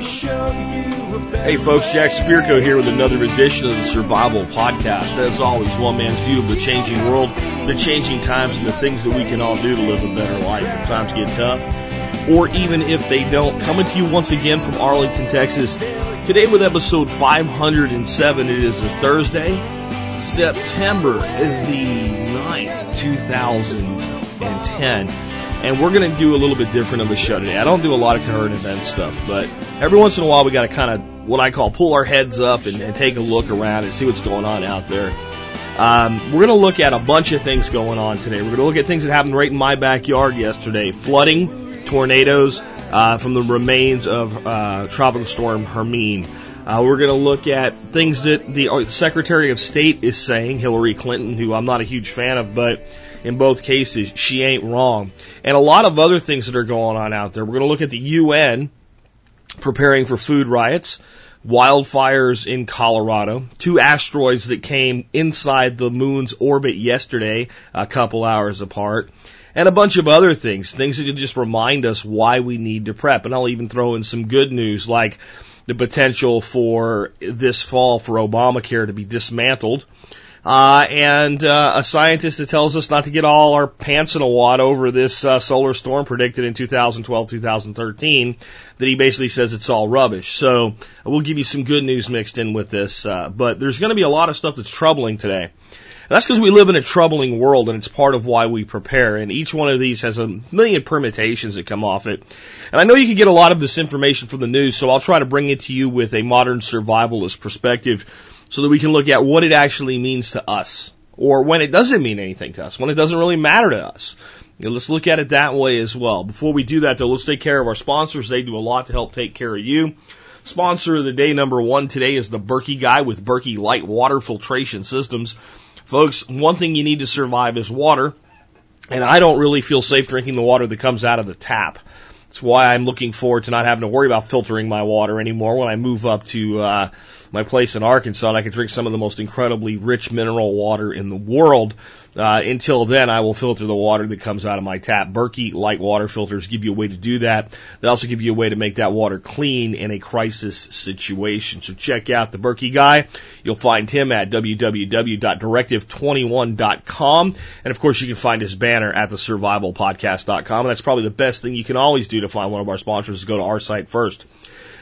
Hey folks, Jack. Spirko here with another edition of the Survival Podcast. As always, one man's view of the changing world, the changing times, and the things that we can all do to live a better life if times get tough, or even if they don't. Coming to you once again from Arlington, Texas. Today with episode 507. It is a Thursday. September the 9th, 2010 and we're going to do a little bit different of a show today. I don't do a lot of current event stuff, but every once in a while we got to kind of what I call pull our heads up and, and take a look around and see what's going on out there. Um, we're going to look at a bunch of things going on today. We're going to look at things that happened right in my backyard yesterday: flooding, tornadoes uh, from the remains of uh, tropical storm Hermine. Uh, we're going to look at things that the uh, Secretary of State is saying, Hillary Clinton, who I'm not a huge fan of, but in both cases, she ain't wrong. And a lot of other things that are going on out there. We're going to look at the UN preparing for food riots, wildfires in Colorado, two asteroids that came inside the moon's orbit yesterday, a couple hours apart, and a bunch of other things, things that just remind us why we need to prep. And I'll even throw in some good news like the potential for this fall for Obamacare to be dismantled. Uh, and uh, a scientist that tells us not to get all our pants in a wad over this uh, solar storm predicted in 2012, 2013. That he basically says it's all rubbish. So we'll give you some good news mixed in with this. Uh, but there's going to be a lot of stuff that's troubling today. And that's because we live in a troubling world, and it's part of why we prepare. And each one of these has a million permutations that come off it. And I know you can get a lot of this information from the news, so I'll try to bring it to you with a modern survivalist perspective so that we can look at what it actually means to us, or when it doesn't mean anything to us, when it doesn't really matter to us. You know, let's look at it that way as well. Before we do that, though, let's take care of our sponsors. They do a lot to help take care of you. Sponsor of the day number one today is the Berkey guy with Berkey Light Water Filtration Systems. Folks, one thing you need to survive is water, and I don't really feel safe drinking the water that comes out of the tap. That's why I'm looking forward to not having to worry about filtering my water anymore when I move up to uh, my place in Arkansas and I can drink some of the most incredibly rich mineral water in the world. Uh, until then, I will filter the water that comes out of my tap. Berkey light water filters give you a way to do that. They also give you a way to make that water clean in a crisis situation. So check out the Berkey guy. You'll find him at www.directive21.com. And of course, you can find his banner at thesurvivalpodcast.com. And that's probably the best thing you can always do to find one of our sponsors is go to our site first.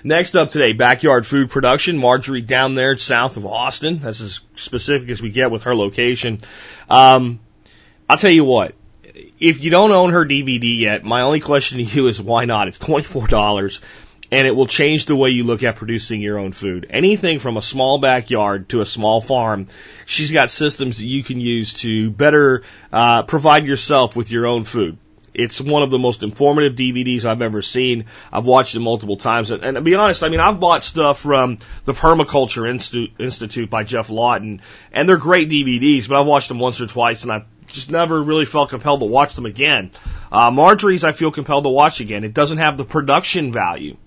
Next up today, backyard food production. Marjorie down there south of Austin. That's as specific as we get with her location. Um, I'll tell you what. If you don't own her DVD yet, my only question to you is why not? It's $24 and it will change the way you look at producing your own food. Anything from a small backyard to a small farm, she's got systems that you can use to better uh, provide yourself with your own food. It's one of the most informative DVDs I've ever seen. I've watched it multiple times. And, and to be honest, I mean, I've bought stuff from the Permaculture Institute, Institute by Geoff Lawton, and they're great DVDs, but I've watched them once or twice and I've just never really felt compelled to watch them again. Uh, Marjorie's I feel compelled to watch again. It doesn't have the production value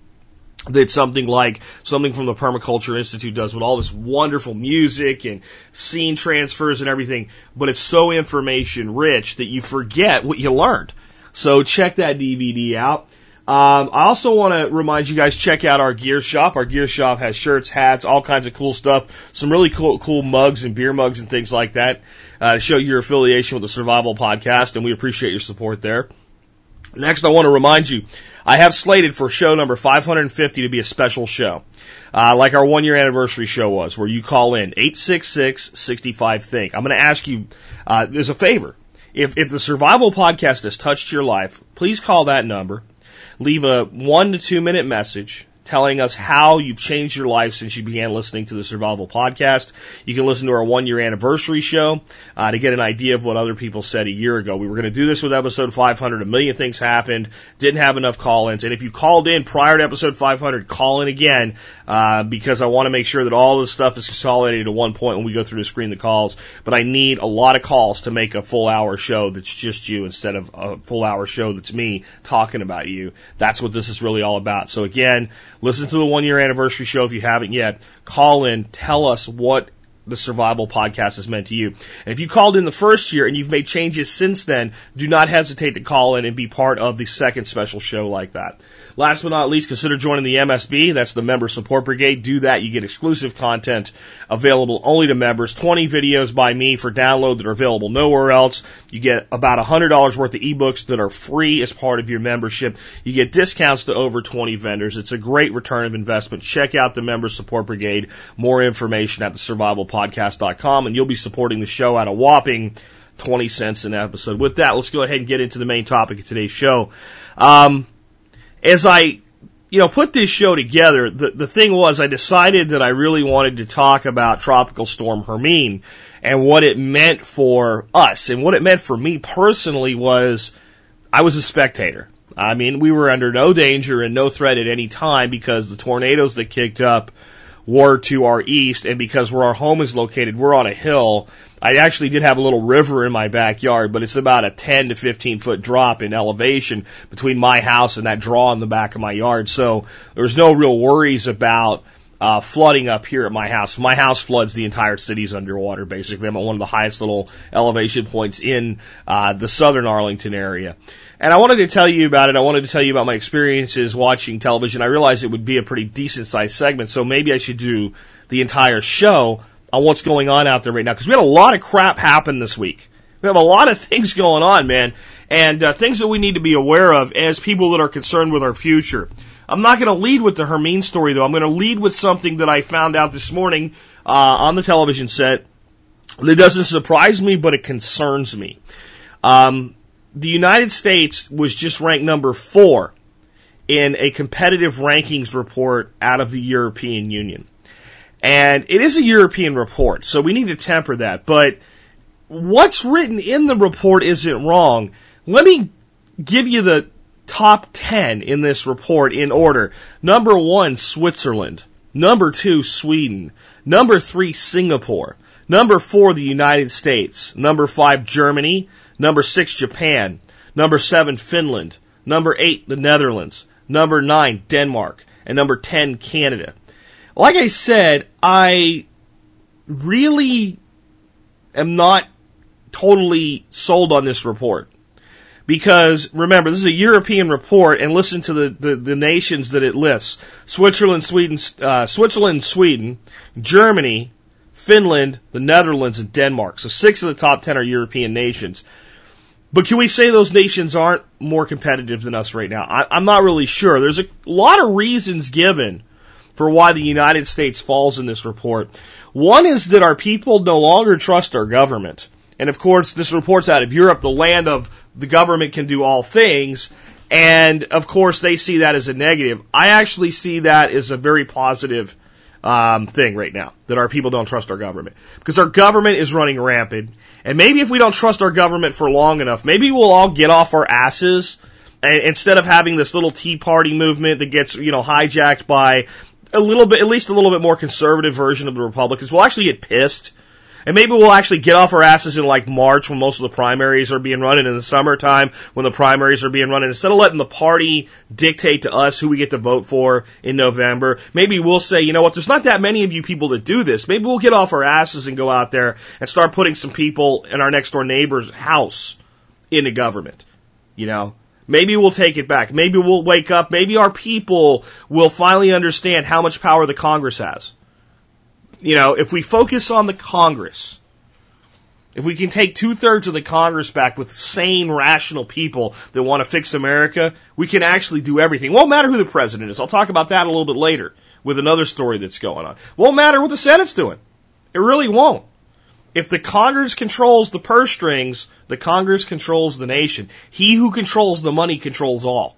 that something like something from the Permaculture Institute does with all this wonderful music and scene transfers and everything, but it's so information rich that you forget what you learned. So check that DVD out. Um, I also want to remind you guys check out our gear shop. Our gear shop has shirts, hats, all kinds of cool stuff. Some really cool, cool mugs and beer mugs and things like that uh, to show your affiliation with the Survival Podcast, and we appreciate your support there. Next, I want to remind you, I have slated for show number 550 to be a special show, uh, like our one year anniversary show was, where you call in 866-65-THINK. I'm going to ask you, uh, there's a favor. If, if the Survival Podcast has touched your life, please call that number, leave a one to two minute message, telling us how you've changed your life since you began listening to the Survival Podcast. You can listen to our one year anniversary show uh, to get an idea of what other people said a year ago. We were going to do this with episode 500. A million things happened. Didn't have enough call-ins. And if you called in prior to episode 500, call in again uh, because I want to make sure that all this stuff is consolidated to one point when we go through to screen the calls. But I need a lot of calls to make a full hour show that's just you instead of a full hour show that's me talking about you. That's what this is really all about. So again, listen to the one year anniversary show if you haven't yet. Call in, tell us what the survival podcast has meant to you. And if you called in the first year and you've made changes since then, do not hesitate to call in and be part of the second special show like that. Last but not least, consider joining the MSB. That's the Member Support Brigade. Do that. You get exclusive content available only to members. 20 videos by me for download that are available nowhere else. You get about $100 worth of ebooks that are free as part of your membership. You get discounts to over 20 vendors. It's a great return of investment. Check out the Member Support Brigade. More information at thesurvivalpodcast.com and you'll be supporting the show at a whopping 20 cents an episode. With that, let's go ahead and get into the main topic of today's show. Um, as I, you know, put this show together, the, the thing was I decided that I really wanted to talk about Tropical Storm Hermine and what it meant for us. And what it meant for me personally was I was a spectator. I mean, we were under no danger and no threat at any time because the tornadoes that kicked up were to our east, and because where our home is located, we're on a hill. I actually did have a little river in my backyard, but it's about a 10 to 15 foot drop in elevation between my house and that draw in the back of my yard. So there's no real worries about uh, flooding up here at my house. My house floods the entire city's underwater, basically. I'm at one of the highest little elevation points in uh, the southern Arlington area. And I wanted to tell you about it. I wanted to tell you about my experiences watching television. I realized it would be a pretty decent sized segment, so maybe I should do the entire show on what's going on out there right now. Because we had a lot of crap happen this week. We have a lot of things going on, man, and uh, things that we need to be aware of as people that are concerned with our future. I'm not going to lead with the Hermine story, though. I'm going to lead with something that I found out this morning uh, on the television set that doesn't surprise me, but it concerns me. Um, the United States was just ranked number four in a competitive rankings report out of the European Union. And it is a European report, so we need to temper that. But what's written in the report isn't wrong. Let me give you the top 10 in this report in order. Number one, Switzerland. Number two, Sweden. Number three, Singapore. Number four, the United States. Number five, Germany. Number six, Japan. Number seven, Finland. Number eight, the Netherlands. Number nine, Denmark. And number 10, Canada. Like I said, I really am not totally sold on this report. Because remember, this is a European report, and listen to the, the, the nations that it lists: Switzerland, Sweden, uh, Switzerland, Sweden, Germany, Finland, the Netherlands, and Denmark. So six of the top ten are European nations. But can we say those nations aren't more competitive than us right now? I, am not really sure. There's a lot of reasons given for why the United States falls in this report. One is that our people no longer trust our government. And of course, this report's out of Europe, the land of the government can do all things. And of course, they see that as a negative. I actually see that as a very positive um, thing right now that our people don't trust our government because our government is running rampant. And maybe if we don't trust our government for long enough, maybe we'll all get off our asses and instead of having this little Tea Party movement that gets you know hijacked by a little bit, at least a little bit more conservative version of the Republicans, we'll actually get pissed and maybe we'll actually get off our asses in like March when most of the primaries are being run and in the summertime when the primaries are being run. And instead of letting the party dictate to us who we get to vote for in November, maybe we'll say, you know what, there's not that many of you people that do this. Maybe we'll get off our asses and go out there and start putting some people in our next door neighbor's house into government. You know? Maybe we'll take it back. Maybe we'll wake up. Maybe our people will finally understand how much power the Congress has you know, if we focus on the Congress, if we can take two thirds of the Congress back with sane, rational people that want to fix America, we can actually do everything. Won't matter who the president is. I'll talk about that a little bit later with another story that's going on. Won't matter what the Senate's doing. It really won't. If the Congress controls the purse strings, the Congress controls the nation. He who controls the money controls all.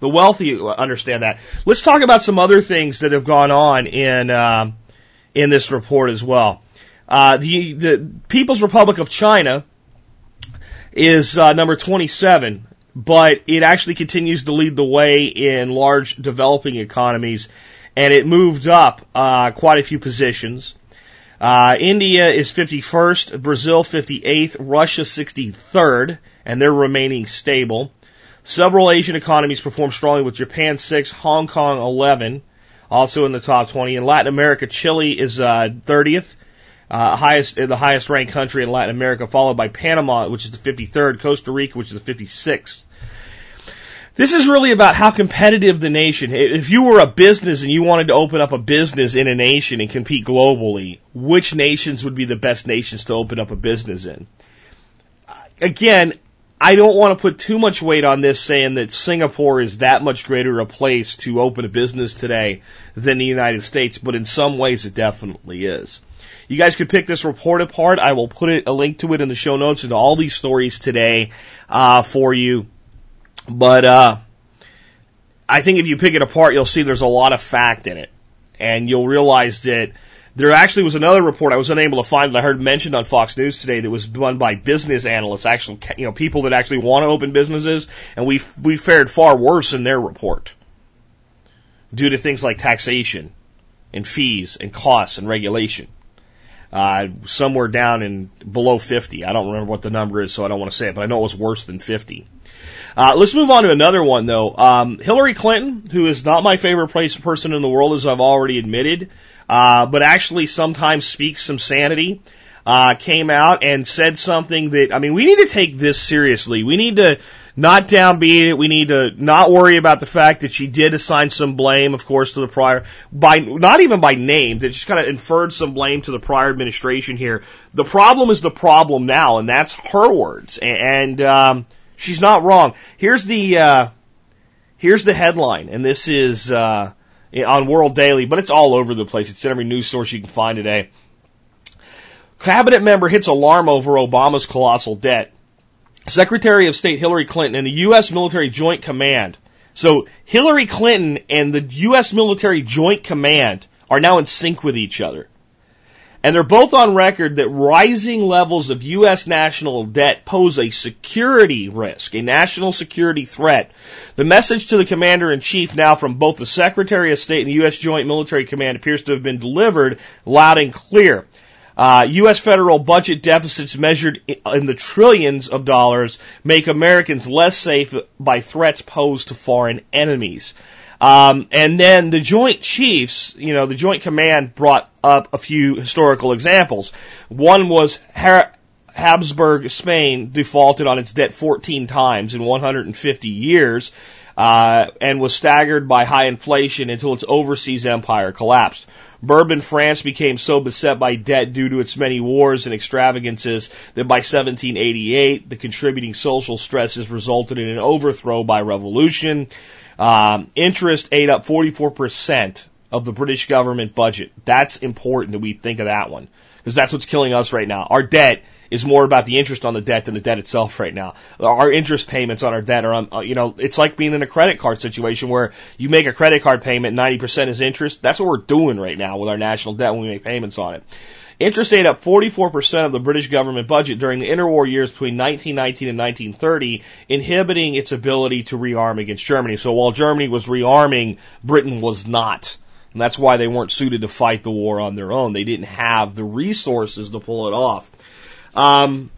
The wealthy understand that. Let's talk about some other things that have gone on in uh, in this report as well. Uh, the the People's Republic of China is uh, number 27, but it actually continues to lead the way in large developing economies, and it moved up uh, quite a few positions. Uh, India is 51st, Brazil 58th, Russia 63rd, and they're remaining stable. Several Asian economies perform strongly with Japan 6, Hong Kong 11, also in the top 20. In Latin America, Chile is uh, 30th, uh, highest the highest ranked country in Latin America, followed by Panama, which is the 53rd, Costa Rica, which is the 56th. This is really about how competitive the nation. If you were a business and you wanted to open up a business in a nation and compete globally, which nations would be the best nations to open up a business in? Again, I don't want to put too much weight on this saying that Singapore is that much greater a place to open a business today than the United States, but in some ways it definitely is. You guys could pick this report apart. I will put it, a link to it in the show notes and all these stories today uh, for you but uh, I think if you pick it apart, you'll see there's a lot of fact in it, and you'll realize that there actually was another report I was unable to find that I heard mentioned on Fox News today that was done by business analysts, actual you know people that actually want to open businesses, and we we fared far worse in their report due to things like taxation and fees and costs and regulation. Uh, somewhere down in below 50. I don't remember what the number is, so I don't want to say it, but I know it was worse than 50. Uh, let's move on to another one though. Um, Hillary Clinton, who is not my favorite place, person in the world, as I've already admitted, uh, but actually sometimes speaks some sanity, uh, came out and said something that, I mean, we need to take this seriously. We need to not downbeat it. We need to not worry about the fact that she did assign some blame, of course, to the prior, by, not even by name, that just kind of inferred some blame to the prior administration here. The problem is the problem now, and that's her words. And, um, She's not wrong. Here's the uh, here's the headline, and this is uh, on World Daily, but it's all over the place. It's in every news source you can find today. Cabinet member hits alarm over Obama's colossal debt. Secretary of State Hillary Clinton and the U.S. Military Joint Command. So Hillary Clinton and the U.S. Military Joint Command are now in sync with each other. And they're both on record that rising levels of U.S. national debt pose a security risk, a national security threat. The message to the commander in chief now from both the Secretary of State and the U.S. Joint Military Command appears to have been delivered loud and clear. Uh, U.S. federal budget deficits measured in the trillions of dollars make Americans less safe by threats posed to foreign enemies. Um, and then the Joint Chiefs, you know, the Joint Command brought up a few historical examples. One was Habsburg Spain defaulted on its debt 14 times in 150 years, uh, and was staggered by high inflation until its overseas empire collapsed. Bourbon France became so beset by debt due to its many wars and extravagances that by 1788, the contributing social stresses resulted in an overthrow by revolution. Um, interest ate up 44% of the British government budget. That's important that we think of that one because that's what's killing us right now. Our debt is more about the interest on the debt than the debt itself right now. Our interest payments on our debt are on, uh, you know, it's like being in a credit card situation where you make a credit card payment, 90% is interest. That's what we're doing right now with our national debt when we make payments on it. Interest ate up 44% of the British government budget during the interwar years between 1919 and 1930, inhibiting its ability to rearm against Germany. So while Germany was rearming, Britain was not. And that's why they weren't suited to fight the war on their own. They didn't have the resources to pull it off. Um,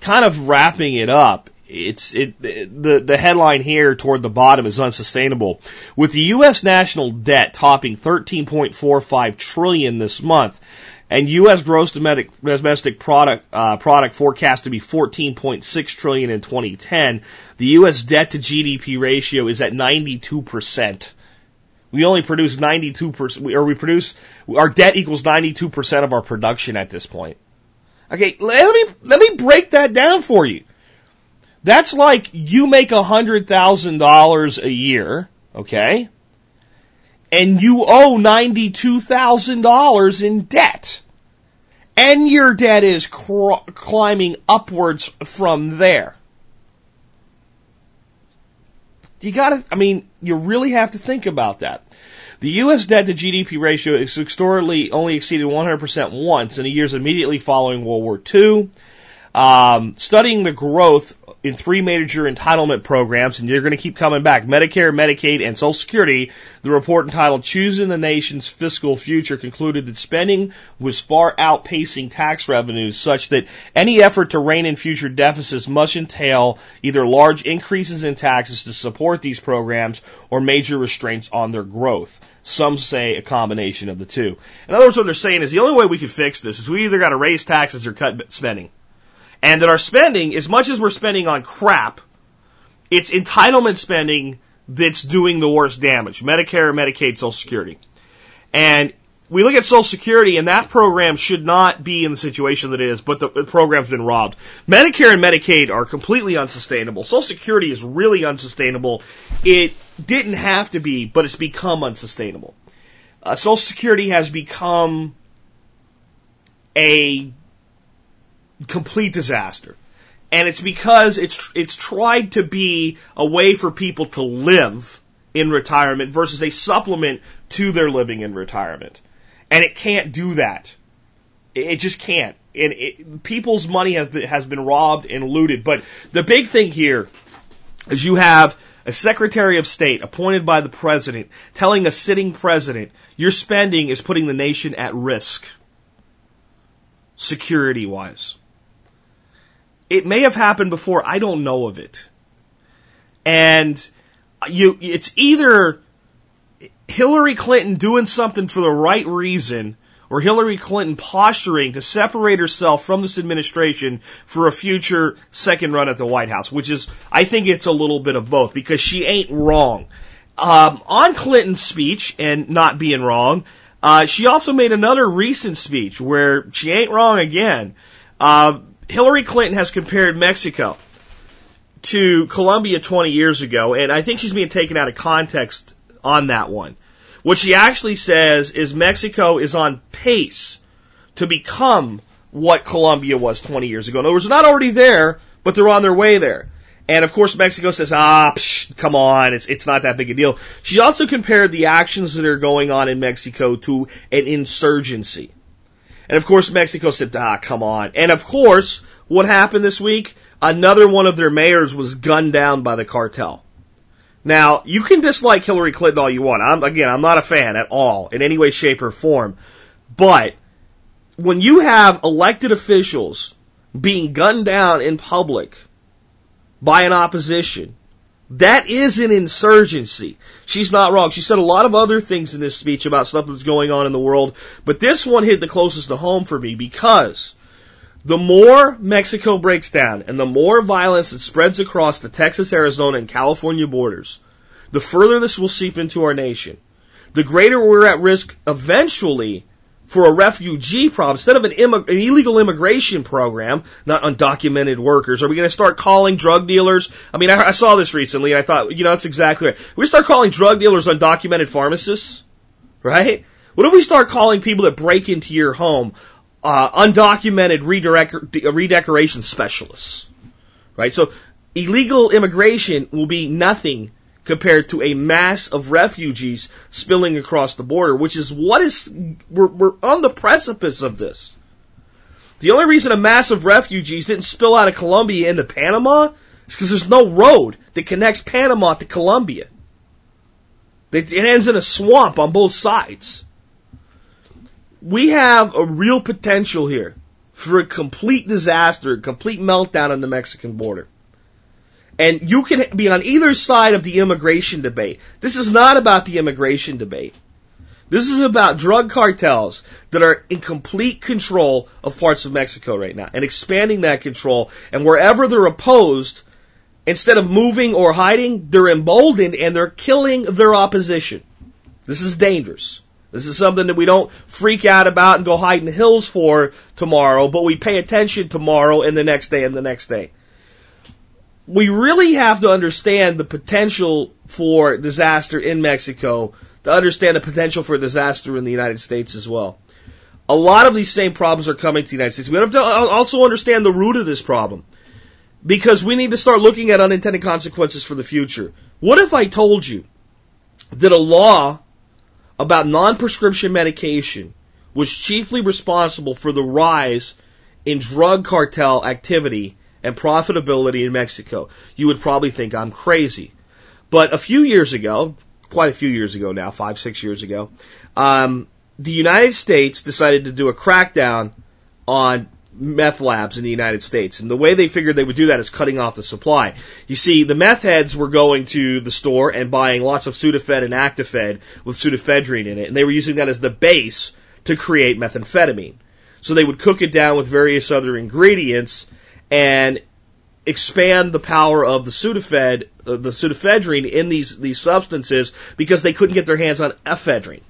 kind of wrapping it up, it's it the the headline here toward the bottom is unsustainable. With the U.S. national debt topping 13.45 trillion this month, and U.S. gross domestic, domestic product uh, product forecast to be 14.6 trillion in 2010. The U.S. debt to GDP ratio is at 92 percent. We only produce 92 percent, or we produce our debt equals 92 percent of our production at this point. Okay, let me let me break that down for you. That's like you make a hundred thousand dollars a year, okay? And you owe $92,000 in debt. And your debt is cr- climbing upwards from there. you gotta, I mean, you really have to think about that. The U.S. debt to GDP ratio is historically only exceeded 100% once in the years immediately following World War II. Um, studying the growth in three major entitlement programs, and you're going to keep coming back Medicare, Medicaid, and Social Security. The report entitled Choosing the Nation's Fiscal Future concluded that spending was far outpacing tax revenues, such that any effort to rein in future deficits must entail either large increases in taxes to support these programs or major restraints on their growth. Some say a combination of the two. In other words, what they're saying is the only way we can fix this is we either got to raise taxes or cut spending. And that our spending, as much as we're spending on crap, it's entitlement spending that's doing the worst damage. Medicare, Medicaid, Social Security. And we look at Social Security and that program should not be in the situation that it is, but the, program's been robbed. Medicare and Medicaid are completely unsustainable. Social Security is really unsustainable. It didn't have to be, but it's become unsustainable. Uh, Social Security has become a complete disaster. And it's because it's, it's tried to be a way for people to live in retirement versus a supplement to their living in retirement. And it can't do that. It just can't. And it, people's money has been, has been robbed and looted. But the big thing here is you have a Secretary of State appointed by the President telling a sitting President, your spending is putting the nation at risk, security wise. It may have happened before. I don't know of it. And you, it's either Hillary Clinton doing something for the right reason or Hillary Clinton posturing to separate herself from this administration for a future second run at the White House, which is, I think it's a little bit of both because she ain't wrong. Um, on Clinton's speech and not being wrong, uh, she also made another recent speech where she ain't wrong again. Uh, Hillary Clinton has compared Mexico to Colombia 20 years ago, and I think she's being taken out of context on that one. What she actually says is Mexico is on pace to become what Colombia was 20 years ago. In other words, they're not already there, but they're on their way there. And of course, Mexico says, ah, psh, come on, it's, it's not that big a deal. She also compared the actions that are going on in Mexico to an insurgency. And of course, Mexico said, ah, come on. And of course, what happened this week? Another one of their mayors was gunned down by the cartel. Now, you can dislike Hillary Clinton all you want. I'm, again, I'm not a fan at all, in any way, shape, or form. But, when you have elected officials being gunned down in public by an opposition, that is an insurgency. She's not wrong. She said a lot of other things in this speech about stuff that's going on in the world, but this one hit the closest to home for me because the more Mexico breaks down and the more violence that spreads across the Texas, Arizona, and California borders, the further this will seep into our nation. The greater we're at risk eventually for a refugee problem instead of an, immig- an, illegal immigration program, not undocumented workers. Are we going to start calling drug dealers? I mean, I, I, saw this recently and I thought, you know, that's exactly right. We start calling drug dealers undocumented pharmacists, right? What if we start calling people that break into your home uh, undocumented redirect- redecoration specialists, right? So illegal immigration will be nothing compared to a mass of refugees spilling across the border, which is what is, we're, we're on the precipice of this. The only reason a mass of refugees didn't spill out of Colombia into Panama is because there's no road that connects Panama to Colombia. It ends in a swamp on both sides. We have a real potential here for a complete disaster, a complete meltdown on the Mexican border. And you can be on either side of the immigration debate. This is not about the immigration debate. This is about drug cartels that are in complete control of parts of Mexico right now and expanding that control. And wherever they're opposed, instead of moving or hiding, they're emboldened and they're killing their opposition. This is dangerous. This is something that we don't freak out about and go hide in the hills for tomorrow, but we pay attention tomorrow and the next day and the next day we really have to understand the potential for disaster in Mexico to understand the potential for disaster in the United States as well. A lot of these same problems are coming to the United States. We have to also understand the root of this problem. because we need to start looking at unintended consequences for the future. What if I told you that a law about non-prescription medication was chiefly responsible for the rise in drug cartel activity and profitability in Mexico? You would probably think I'm crazy. But a few years ago, quite a few years ago now, five, six years ago, um, the United States decided to do a crackdown on meth labs in the United States. And the way they figured they would do that is cutting off the supply. You see, the meth heads were going to the store and buying lots of Sudafed and Actifed with pseudoephedrine in it, and they were using that as the base to create methamphetamine. So they would cook it down with various other ingredients and expand the power of the Sudafed, uh, the pseudoephedrine in these, these substances because they couldn't get their hands on ephedrine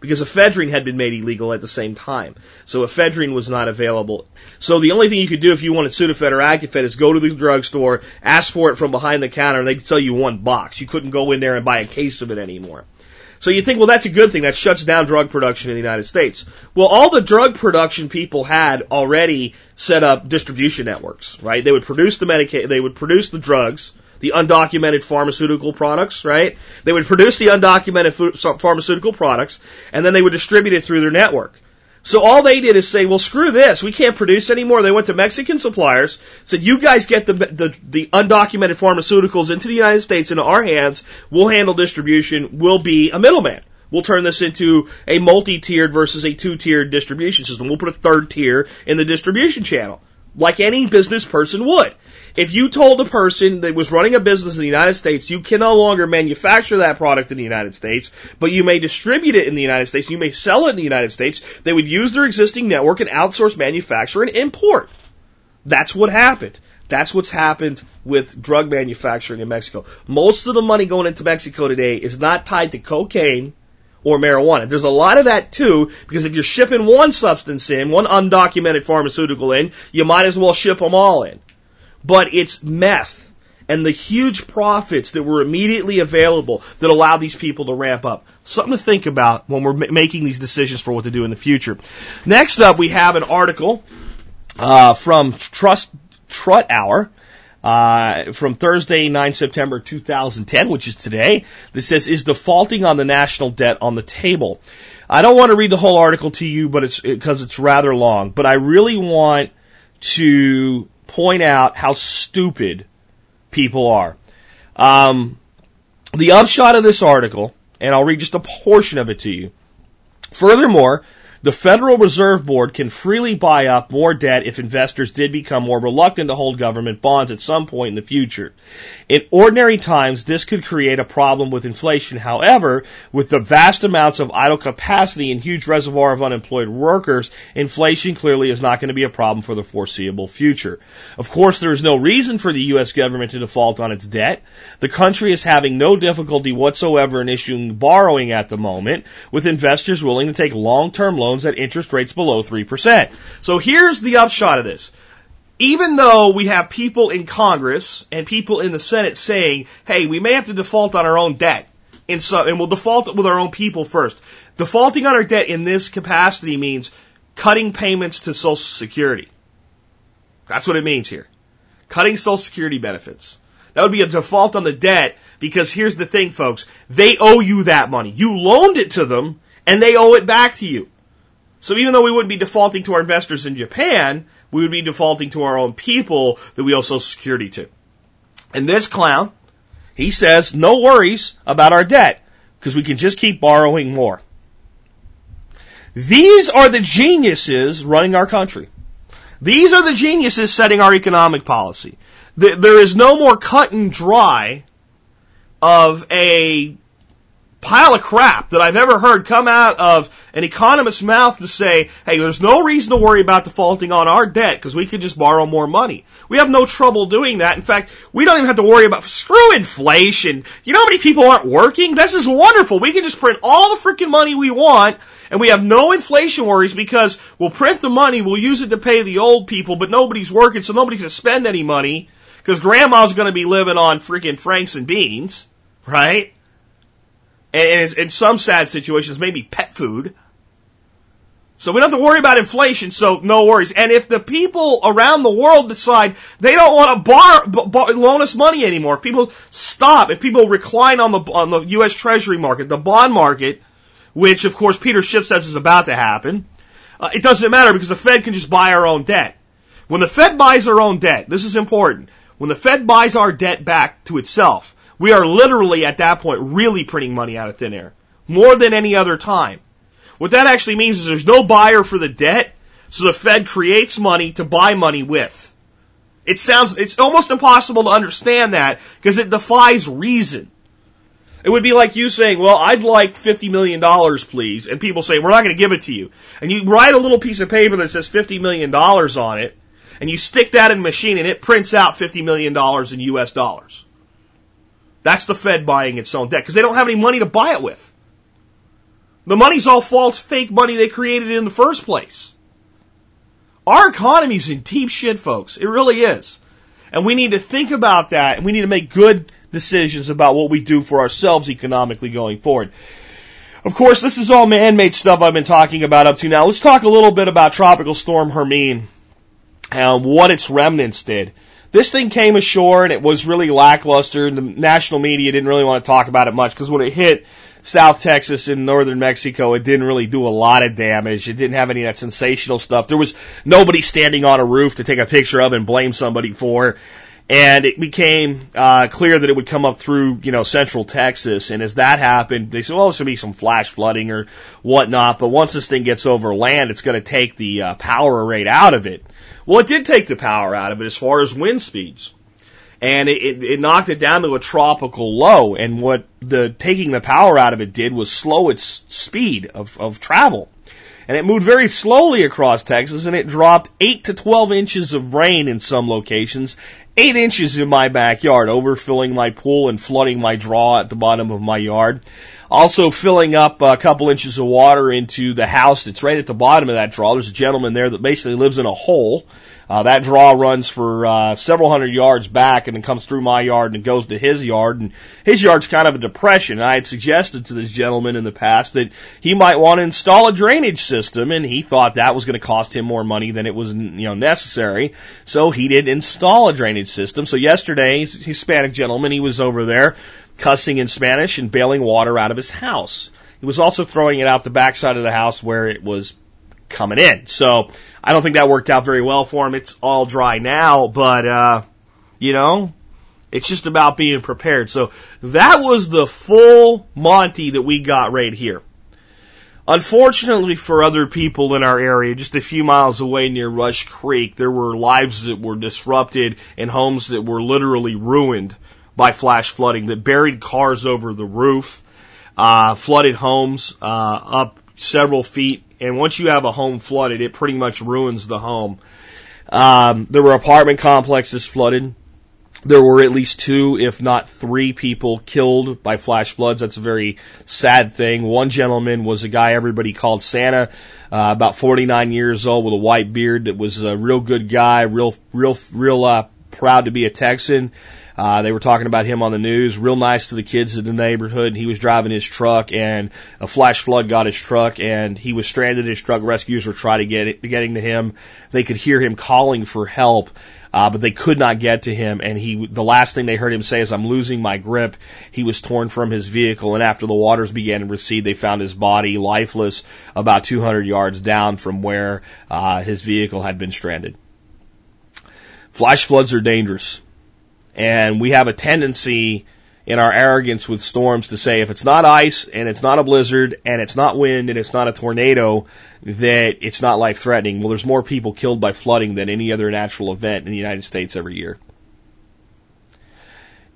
because ephedrine had been made illegal at the same time. So ephedrine was not available. So the only thing you could do if you wanted Sudafed or Actifed is go to the drugstore, ask for it from behind the counter, and they'd sell you one box. You couldn't go in there and buy a case of it anymore. So you think, well, that's a good thing. That shuts down drug production in the United States. Well, all the drug production people had already set up distribution networks, right? They would produce the medica- they would produce the drugs, the undocumented pharmaceutical products, right? They would produce the undocumented pharmaceutical products, and then they would distribute it through their network. So all they did is say, well, screw this. We can't produce anymore. They went to Mexican suppliers, said, you guys get the, the, the undocumented pharmaceuticals into the United States, into our hands. We'll handle distribution. We'll be a middleman. We'll turn this into a multi-tiered versus a two-tiered distribution system. We'll put a third tier in the distribution channel, like any business person would. If you told a person that was running a business in the United States, you can no longer manufacture that product in the United States, but you may distribute it in the United States, you may sell it in the United States, they would use their existing network and outsource manufacture and import. That's what happened. That's what's happened with drug manufacturing in Mexico. Most of the money going into Mexico today is not tied to cocaine or marijuana. There's a lot of that too, because if you're shipping one substance in, one undocumented pharmaceutical in, you might as well ship them all in but it's meth and the huge profits that were immediately available that allowed these people to ramp up. Something to think about when we're making these decisions for what to do in the future. Next up, we have an article uh, from Trust Truthout. Uh, from Thursday, 9 September 2010, which is today, that says, is defaulting on the national debt on the table? I don't want to read the whole article to you, but it's, because it's rather long, but I really want to point out how stupid people are. Um, the upshot of this article, and I'll read just a portion of it to you. Furthermore, the Federal Reserve Board can freely buy up more debt if investors did become more reluctant to hold government bonds at some point in the future. In ordinary times, this could create a problem with inflation. However, with the vast amounts of idle capacity and huge reservoir of unemployed workers, inflation clearly is not going to be a problem for the foreseeable future. Of course, there is no reason for the U.S. government to default on its debt. The country is having no difficulty whatsoever in issuing borrowing at the moment, with investors willing to take long-term loans at interest rates below 3%. So here's the upshot of this even though we have people in Congress and people in the Senate saying, hey, we may have to default on our own debt. And, so, and we'll default with our own people first. Defaulting on our debt in this capacity means cutting payments to Social Security. That's what it means here. Cutting Social Security benefits. That would be a default on the debt because here's the thing, folks. They owe you that money. You loaned it to them and they owe it back to you. So even though we wouldn't be defaulting to our investors in Japan, we would be defaulting to our own people that we owe Social Security to. And this clown, he says, no worries about our debt because we can just keep borrowing more. These are the geniuses running our country. These are the geniuses setting our economic policy. There is no more cut and dry of a pile of crap that I've ever heard come out of an economist's mouth to say, hey, there's no reason to worry about defaulting on our debt because we could just borrow more money. We have no trouble doing that. In fact, we don't even have to worry about screw inflation. You know how many people aren't working? This is wonderful. We can just print all the freaking money we want and we have no inflation worries because we'll print the money, we'll use it to pay the old people, but nobody's working, so nobody's gonna spend any money because grandma's gonna be living on freaking franks and beans, right? And in some sad situations, maybe pet food. So we don't have to worry about inflation, so no worries. And if the people around the world decide they don't want to loan us money anymore, if people stop, if people recline on the, on the U.S. Treasury market, the bond market, which of course Peter Schiff says is about to happen, uh, it doesn't matter because the Fed can just buy our own debt. When the Fed buys our own debt, this is important. When the Fed buys our debt back to itself, we are literally at that point really printing money out of thin air. More than any other time. What that actually means is there's no buyer for the debt, so the Fed creates money to buy money with. It sounds, it's almost impossible to understand that because it defies reason. It would be like you saying, well, I'd like $50 million, please. And people say, we're not going to give it to you. And you write a little piece of paper that says $50 million on it, and you stick that in a machine and it prints out $50 million in US dollars. That's the Fed buying its own debt because they don't have any money to buy it with. The money's all false, fake money they created in the first place. Our economy's in deep shit, folks. It really is. And we need to think about that and we need to make good decisions about what we do for ourselves economically going forward. Of course, this is all man-made stuff I've been talking about up to now. Let's talk a little bit about Tropical Storm Hermine and what its remnants did. This thing came ashore and it was really lackluster and the national media didn't really want to talk about it much because when it hit, South Texas and northern Mexico, it didn't really do a lot of damage. It didn't have any of that sensational stuff. There was nobody standing on a roof to take a picture of and blame somebody for. And it became uh, clear that it would come up through, you know, central Texas. And as that happened, they said, well, there's going to be some flash flooding or whatnot. But once this thing gets over land, it's going to take the uh, power rate out of it. Well, it did take the power out of it as far as wind speeds and it, it, knocked it down to a tropical low. And what the taking the power out of it did was slow its speed of, of travel. And it moved very slowly across Texas, and it dropped 8 to 12 inches of rain in some locations, 8 inches in my backyard, overfilling my pool and flooding my draw at the bottom of my yard. Also filling up a couple inches of water into the house that's right at the bottom of that draw. There's a gentleman there that basically lives in a hole uh, that draw runs for uh, several hundred yards back and then comes through my yard and goes to his yard. And his yard's kind of a depression. I had suggested to this gentleman in the past that he might want to install a drainage system, and he thought that was going to cost him more money than it was, you know, necessary. So he didn't install a drainage system. So yesterday, Hispanic gentleman, he was over there cussing in Spanish and bailing water out of his house. He was also throwing it out the backside of the house where it was coming in. So I don't think that worked out very well for him. It's all dry now, but, uh, you know, it's just about being prepared. So that was the full Monty that we got right here. Unfortunately for other people in our area, just a few miles away near Rush Creek, there were lives that were disrupted and homes that were literally ruined by flash flooding that buried cars over the roof, uh, flooded homes, uh, up several feet and once you have a home flooded, it pretty much ruins the home. Um, there were apartment complexes flooded. There were at least two, if not three people killed by flash floods. That's a very sad thing. One gentleman was a guy everybody called Santa, uh, about 49 years old with a white beard that was a real good guy, real, real, real, uh, proud to be a Texan. Uh, they were talking about him on the news, real nice to the kids in the neighborhood. He was driving his truck and a flash flood got his truck and he was stranded his truck. Rescuers were trying to get it, getting to him. They could hear him calling for help. Uh, but they could not get to him, and he, the last thing they heard him say is, I'm losing my grip. He was torn from his vehicle, and after the waters began to recede, they found his body lifeless about 200 yards down from where, uh, his vehicle had been stranded. Flash floods are dangerous. And we have a tendency in our arrogance with storms to say if it's not ice and it's not a blizzard and it's not wind and it's not a tornado, that it's not life threatening. Well, there's more people killed by flooding than any other natural event in the United States every year.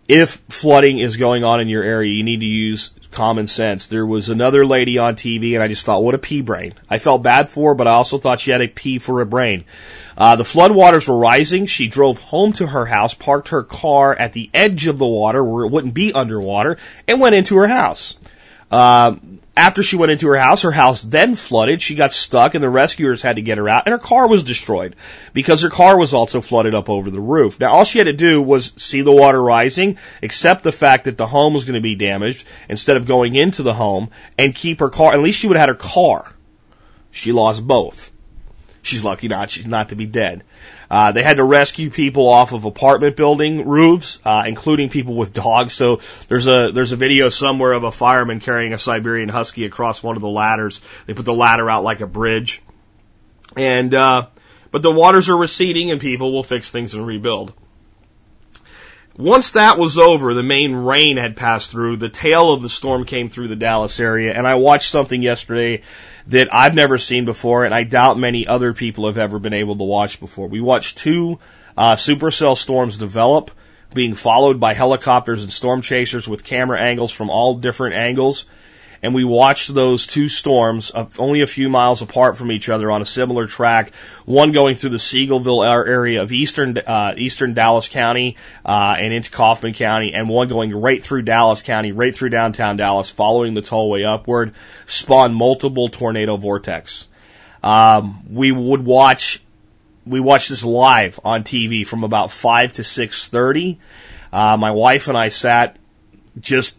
If flooding is going on in your area, you need to use common sense. There was another lady on TV and I just thought, what a pea brain. I felt bad for her, but I also thought she had a pea for a brain. Uh, the floodwaters were rising. She drove home to her house, parked her car at the edge of the water where it wouldn't be underwater, and went into her house. Uh, after she went into her house, her house then flooded. She got stuck and the rescuers had to get her out and her car was destroyed because her car was also flooded up over the roof. Now all she had to do was see the water rising, accept the fact that the home was going to be damaged instead of going into the home and keep her car, at least she would have had her car. She lost both. She's lucky not, she's not to be dead. Uh, they had to rescue people off of apartment building roofs, uh, including people with dogs. So there's a there's a video somewhere of a fireman carrying a Siberian Husky across one of the ladders. They put the ladder out like a bridge, and uh, but the waters are receding, and people will fix things and rebuild. Once that was over, the main rain had passed through, the tail of the storm came through the Dallas area, and I watched something yesterday that I've never seen before, and I doubt many other people have ever been able to watch before. We watched two uh, supercell storms develop, being followed by helicopters and storm chasers with camera angles from all different angles and we watched those two storms only a few miles apart from each other on a similar track. One going through the Seagoville area of eastern uh, eastern Dallas County uh, and into Kaufman County, and one going right through Dallas County, right through downtown Dallas, following the tollway upward, spawned multiple tornado vortex. Um, we would watch we watched this live on TV from about five to six thirty. Uh, my wife and I sat just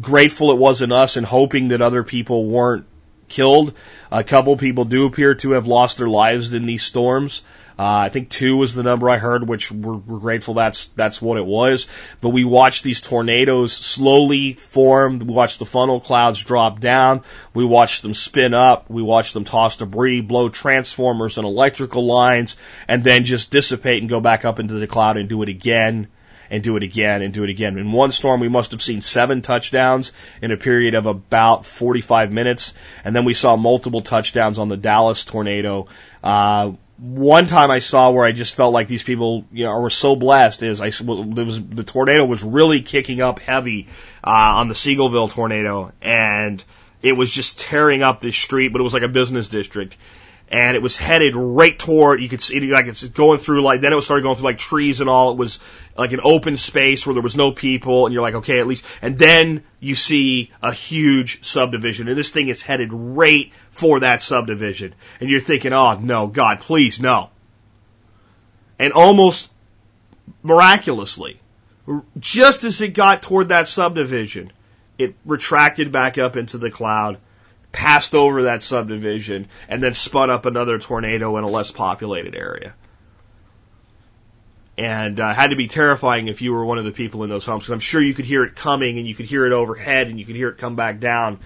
grateful it wasn't us and hoping that other people weren't killed. A couple people do appear to have lost their lives in these storms. Uh, I think two was the number I heard, which we're, we're grateful that's that's what it was. But we watched these tornadoes slowly form. We watched the funnel clouds drop down. We watched them spin up. We watched them toss debris, blow transformers and electrical lines, and then just dissipate and go back up into the cloud and do it again and do it again and do it again. In one storm, we must have seen seven touchdowns in a period of about 45 minutes, and then we saw multiple touchdowns on the Dallas tornado. Uh, one time I saw where I just felt like these people, you know, were so blessed is I was the tornado was really kicking up heavy uh, on the Seagoville tornado, and it was just tearing up this street, but it was like a business district and it was headed right toward you could see it like it's going through like then it was started going through like trees and all. It was like an open space where there was no people and you're like okay at least and then you see a huge subdivision and this thing is headed right for that subdivision and you're thinking oh no god please no. And almost miraculously just as it got toward that subdivision it retracted back up into the cloud passed over that subdivision and then spun up another tornado in a less populated area. And uh, had to be terrifying if you were one of the people in those homes because I'm sure you could hear it coming and you could hear it overhead and you could hear it come back down.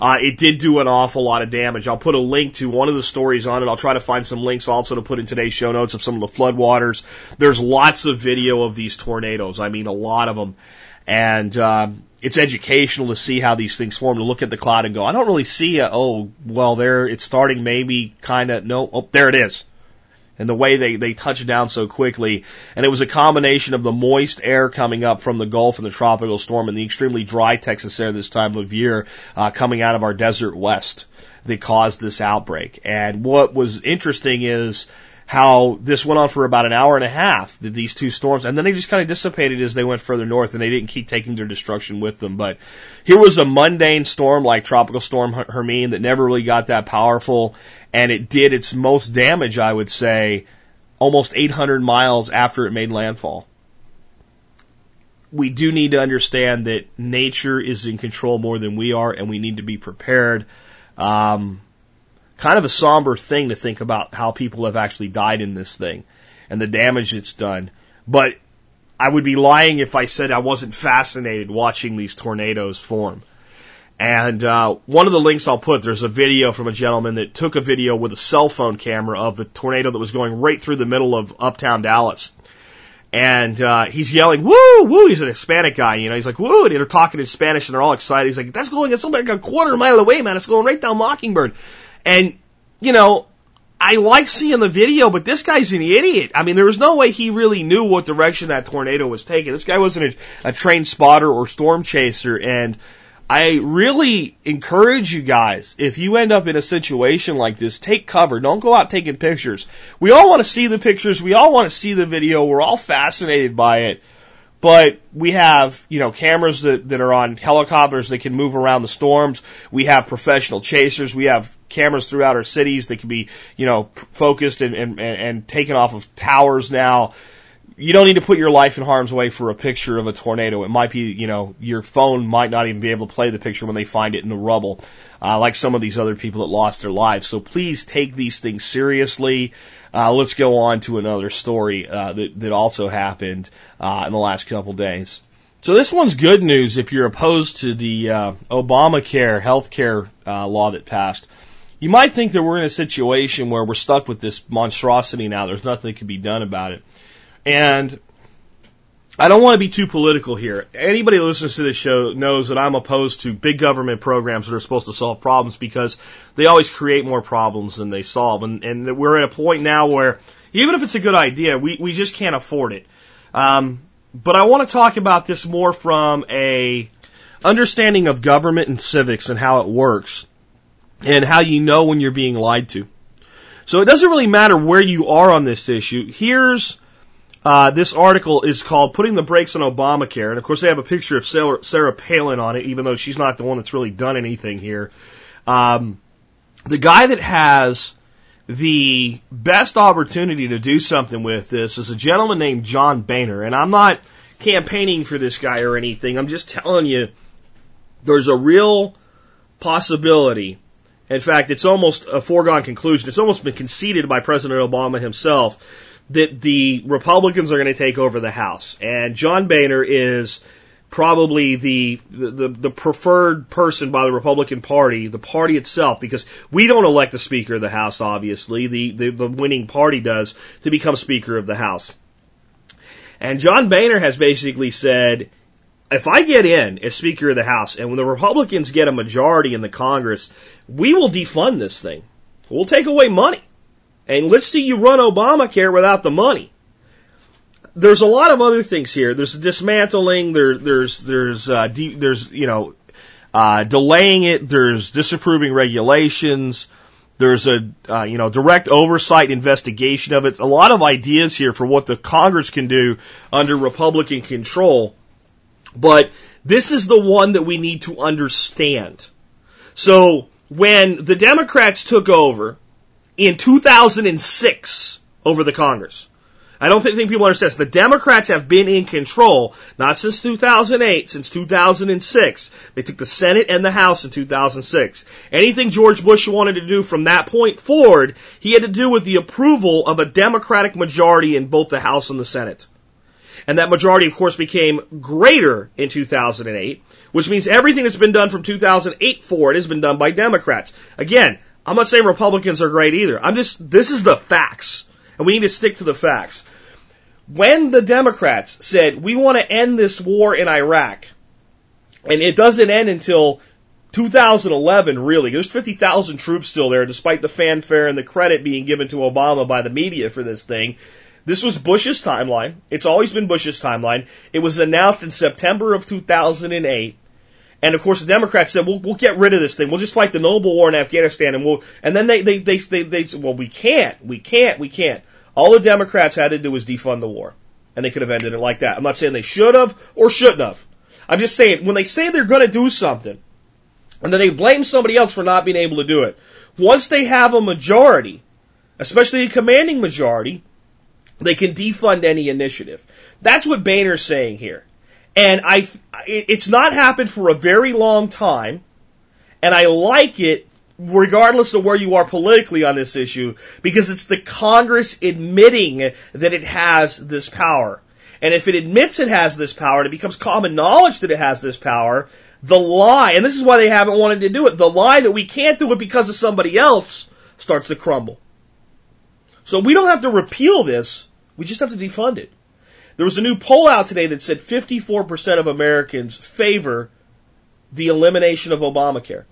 Uh, it did do an awful lot of damage. I'll put a link to one of the stories on it. I'll try to find some links also to put in today's show notes of some of the floodwaters. There's lots of video of these tornadoes. I mean, a lot of them. And, um, it's educational to see how these things form, to look at the cloud and go, I don't really see a, oh, well, there, it's starting maybe kind of, no, oh, there it is. And the way they, they touch down so quickly. And it was a combination of the moist air coming up from the Gulf and the tropical storm and the extremely dry Texas air this time of year, uh, coming out of our desert west that caused this outbreak. And what was interesting is, how this went on for about an hour and a half, these two storms, and then they just kind of dissipated as they went further north, and they didn't keep taking their destruction with them. But here was a mundane storm like Tropical Storm Hermine that never really got that powerful, and it did its most damage, I would say, almost 800 miles after it made landfall. We do need to understand that nature is in control more than we are, and we need to be prepared. Um, kind of a somber thing to think about how people have actually died in this thing and the damage it's done. But I would be lying if I said I wasn't fascinated watching these tornadoes form. And uh, one of the links I'll put, there's a video from a gentleman that took a video with a cell phone camera of the tornado that was going right through the middle of uptown Dallas. And uh, he's yelling, woo, woo. He's an Hispanic guy, you know. He's like, woo. And they're talking in Spanish and they're all excited. He's like, that's going, it's like a quarter mile away, man. It's going right down Mockingbird. And, you know, I like seeing the video, but this guy's an idiot. I mean, there was no way he really knew what direction that tornado was taking. This guy wasn't a, a trained spotter or storm chaser. And I really encourage you guys, if you end up in a situation like this, take cover. Don't go out taking pictures. We all want to see the pictures. We all want to see the video. We're all fascinated by it. But we have, you know, cameras that, that are on helicopters that can move around the storms. We have professional chasers. We have cameras throughout our cities that can be, you know, focused and, and, and taken off of towers now. you don't need to put your life in harm's way for a picture of a tornado. It might be, you know, your phone might not even be able to play the picture when they find it in the rubble, uh, like some of these other people that lost their lives. So please take these things seriously. Uh, let's go on to another story uh, that that also happened uh, in the last couple days. So this one's good news if you're opposed to the uh, Obamacare health care uh, law that passed. You might think that we're in a situation where we're stuck with this monstrosity now. There's nothing that can be done about it. And I don't want to be too political here. Anybody who listens to this show knows that I'm opposed to big government programs that are supposed to solve problems because they always create more problems than they solve. And, and we're at a point now where even if it's a good idea, we, we just can't afford it. Um, but I want to talk about this more from a understanding of government and civics and how it works and how you know when you're being lied to. So it doesn't really matter where you are on this issue. Here's uh, this article is called "Putting the Brakes on Obamacare," and of course they have a picture of Sarah, Palin on it, even though she's not the one that's really done anything here. Um, the guy that has the best opportunity to do something with this is a gentleman named John Boehner, and I'm not campaigning for this guy or anything. I'm just telling you, there's a real possibility. In fact, it's almost a foregone conclusion. It's almost been conceded by President Obama himself that the Republicans are going to take over the House. And John Boehner is probably the, the, the preferred person by the Republican Party, the party itself, because we don't elect the Speaker of the House, obviously. The, the, the winning party does to become Speaker of the House. And John Boehner has basically said, if I get in as Speaker of the House and when the Republicans get a majority in the Congress, we will defund this thing. We'll take away money. And let's see you run Obamacare without the money. There's a lot of other things here. There's dismantling. There, there's there's uh, de- there's you know uh, delaying it. There's disapproving regulations. There's a uh, you know direct oversight investigation of it. A lot of ideas here for what the Congress can do under Republican control. But this is the one that we need to understand. So when the Democrats took over, in 2006 over the Congress. I don't think people understand this. The Democrats have been in control, not since 2008, since 2006. They took the Senate and the House in 2006. Anything George Bush wanted to do from that point forward, he had to do with the approval of a Democratic majority in both the House and the Senate. And that majority, of course, became greater in 2008, which means everything that's been done from 2008 forward has been done by Democrats. Again, I'm not saying Republicans are great either. I'm just, this is the facts. And we need to stick to the facts. When the Democrats said, we want to end this war in Iraq, and it doesn't end until 2011, really. There's 50,000 troops still there, despite the fanfare and the credit being given to Obama by the media for this thing. This was Bush's timeline. It's always been Bush's timeline. It was announced in September of 2008. And of course, the Democrats said, "We'll we'll get rid of this thing. We'll just fight the noble war in Afghanistan." And we'll and then they they they they, they well, we can't, we can't, we can't. All the Democrats had to do was defund the war, and they could have ended it like that. I'm not saying they should have or shouldn't have. I'm just saying when they say they're going to do something, and then they blame somebody else for not being able to do it. Once they have a majority, especially a commanding majority, they can defund any initiative. That's what Boehner's saying here. And I, it's not happened for a very long time, and I like it regardless of where you are politically on this issue, because it's the Congress admitting that it has this power. And if it admits it has this power, and it becomes common knowledge that it has this power, the lie, and this is why they haven't wanted to do it, the lie that we can't do it because of somebody else starts to crumble. So we don't have to repeal this, we just have to defund it. There was a new poll out today that said 54% of Americans favor the elimination of Obamacare.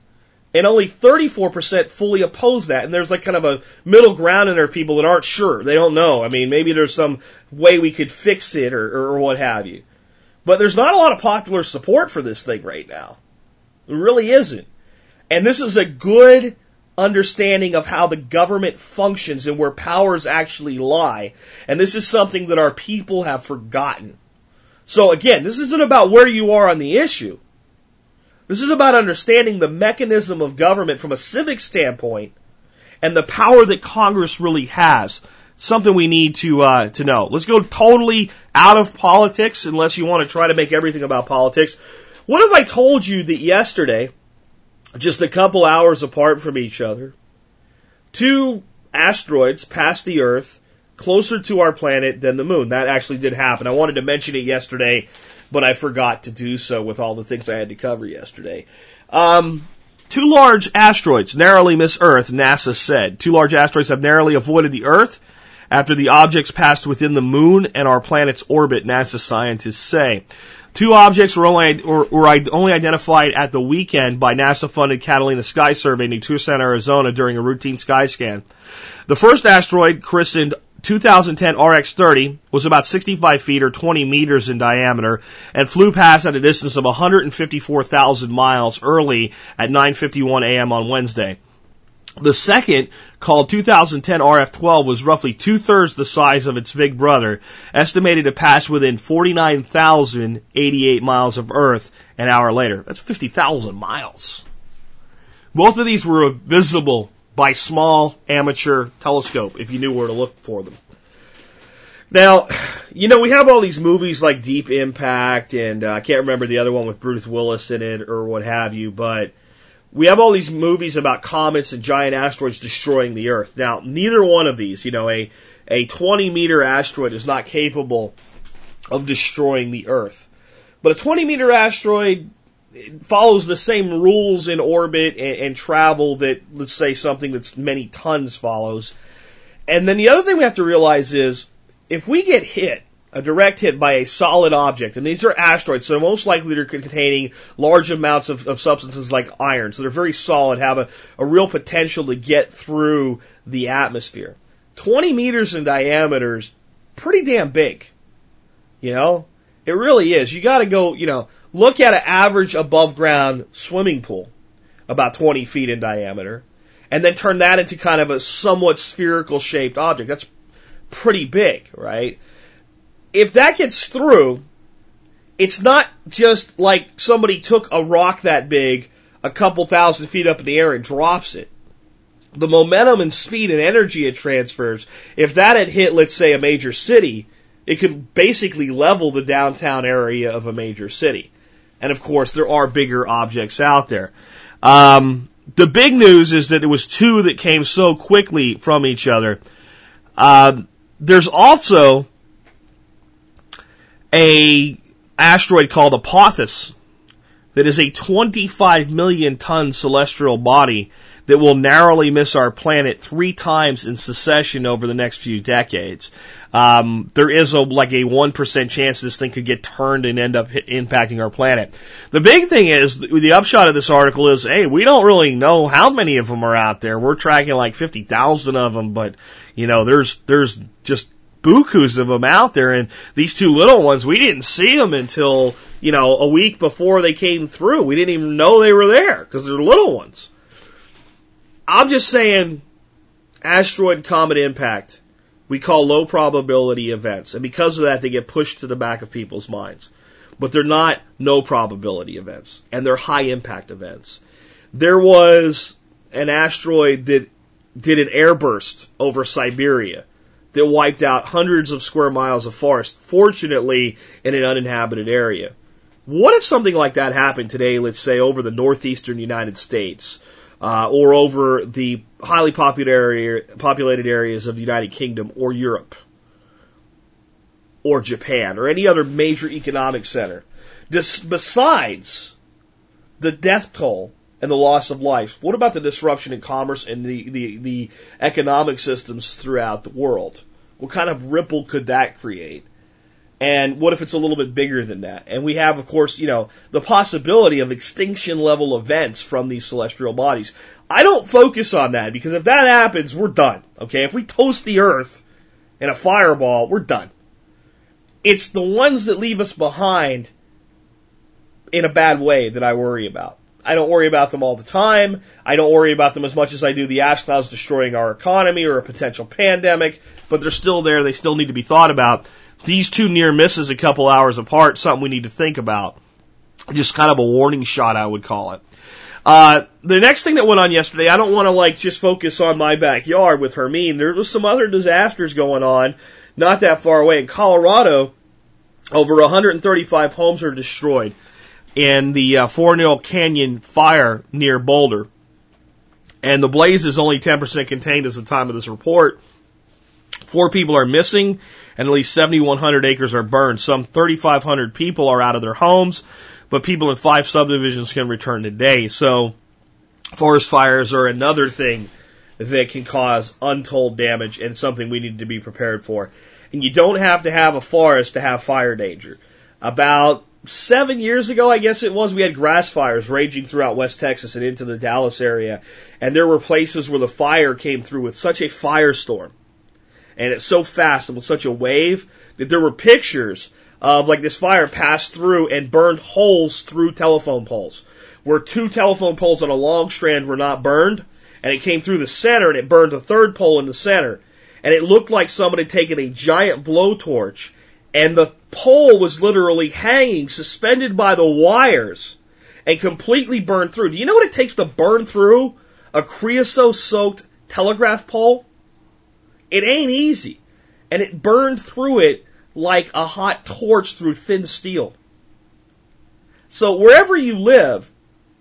And only 34% fully oppose that. And there's like kind of a middle ground in there of people that aren't sure. They don't know. I mean, maybe there's some way we could fix it or, or what have you. But there's not a lot of popular support for this thing right now. It really isn't. And this is a good understanding of how the government functions and where powers actually lie. And this is something that our people have forgotten. So again, this isn't about where you are on the issue. This is about understanding the mechanism of government from a civic standpoint and the power that Congress really has. something we need to uh, to know. Let's go totally out of politics, unless you want to try to make everything about politics. What if I told you that yesterday, just a couple hours apart from each other, two asteroids passed the Earth closer to our planet than the moon. That actually did happen. I wanted to mention it yesterday, but I forgot to do so with all the things I had to cover yesterday. Um, two large asteroids narrowly miss Earth, NASA said. Two large asteroids have narrowly avoided the Earth after the objects passed within the moon and our planet's orbit, NASA scientists say. Two objects were only, were, were only identified at the weekend by NASA-funded Catalina Sky Survey in Tucson, Arizona during a routine sky scan. The first asteroid, christened 2010 RX-30, was about 65 feet or 20 meters in diameter and flew past at a distance of 154,000 miles early at 9:51 a.m. on Wednesday. The second, called 2010 RF12, was roughly two thirds the size of its big brother, estimated to pass within 49,088 miles of Earth an hour later. That's 50,000 miles. Both of these were visible by small amateur telescope if you knew where to look for them. Now, you know, we have all these movies like Deep Impact and uh, I can't remember the other one with Bruce Willis in it or what have you, but we have all these movies about comets and giant asteroids destroying the Earth. Now, neither one of these, you know, a, a 20 meter asteroid is not capable of destroying the Earth. But a 20 meter asteroid follows the same rules in orbit and, and travel that, let's say, something that's many tons follows. And then the other thing we have to realize is if we get hit a direct hit by a solid object, and these are asteroids, so most likely they're containing large amounts of, of substances like iron, so they're very solid, have a, a real potential to get through the atmosphere. 20 meters in diameter is pretty damn big. You know? It really is. You gotta go, you know, look at an average above ground swimming pool, about 20 feet in diameter, and then turn that into kind of a somewhat spherical shaped object. That's pretty big, right? If that gets through, it's not just like somebody took a rock that big a couple thousand feet up in the air and drops it. The momentum and speed and energy it transfers, if that had hit, let's say, a major city, it could basically level the downtown area of a major city. And of course, there are bigger objects out there. Um, the big news is that it was two that came so quickly from each other. Uh, there's also a asteroid called Apophis that is a 25 million ton celestial body that will narrowly miss our planet three times in succession over the next few decades. Um, there is a like a one percent chance this thing could get turned and end up hit, impacting our planet. The big thing is the upshot of this article is, hey, we don't really know how many of them are out there. We're tracking like fifty thousand of them, but you know, there's there's just bukus of them out there. And these two little ones, we didn't see them until, you know, a week before they came through. We didn't even know they were there because they're little ones. I'm just saying, asteroid comet impact, we call low probability events. And because of that, they get pushed to the back of people's minds. But they're not no probability events. And they're high impact events. There was an asteroid that did an airburst over Siberia that wiped out hundreds of square miles of forest, fortunately in an uninhabited area. What if something like that happened today, let's say over the northeastern United States, uh, or over the highly area, populated areas of the United Kingdom or Europe, or Japan, or any other major economic center? This, besides the death toll and the loss of life. What about the disruption in commerce and the, the, the economic systems throughout the world? What kind of ripple could that create? And what if it's a little bit bigger than that? And we have, of course, you know, the possibility of extinction level events from these celestial bodies. I don't focus on that because if that happens, we're done. Okay. If we toast the earth in a fireball, we're done. It's the ones that leave us behind in a bad way that I worry about. I don't worry about them all the time. I don't worry about them as much as I do the ash clouds destroying our economy or a potential pandemic, but they're still there. They still need to be thought about. These two near misses a couple hours apart, something we need to think about. Just kind of a warning shot, I would call it. Uh, the next thing that went on yesterday, I don't want to like just focus on my backyard with Hermine. There was some other disasters going on not that far away in Colorado. Over 135 homes are destroyed in the uh, Fourmile Canyon fire near Boulder. And the blaze is only 10% contained as the time of this report. Four people are missing and at least 7,100 acres are burned. Some 3,500 people are out of their homes, but people in five subdivisions can return today. So forest fires are another thing that can cause untold damage and something we need to be prepared for. And you don't have to have a forest to have fire danger. About seven years ago, I guess it was, we had grass fires raging throughout West Texas and into the Dallas area. And there were places where the fire came through with such a firestorm. And it's so fast and with such a wave that there were pictures of like this fire passed through and burned holes through telephone poles. Where two telephone poles on a long strand were not burned, and it came through the center and it burned the third pole in the center. And it looked like somebody had taken a giant blowtorch and the pole was literally hanging, suspended by the wires, and completely burned through. Do you know what it takes to burn through a creosote soaked telegraph pole? It ain't easy. And it burned through it like a hot torch through thin steel. So wherever you live,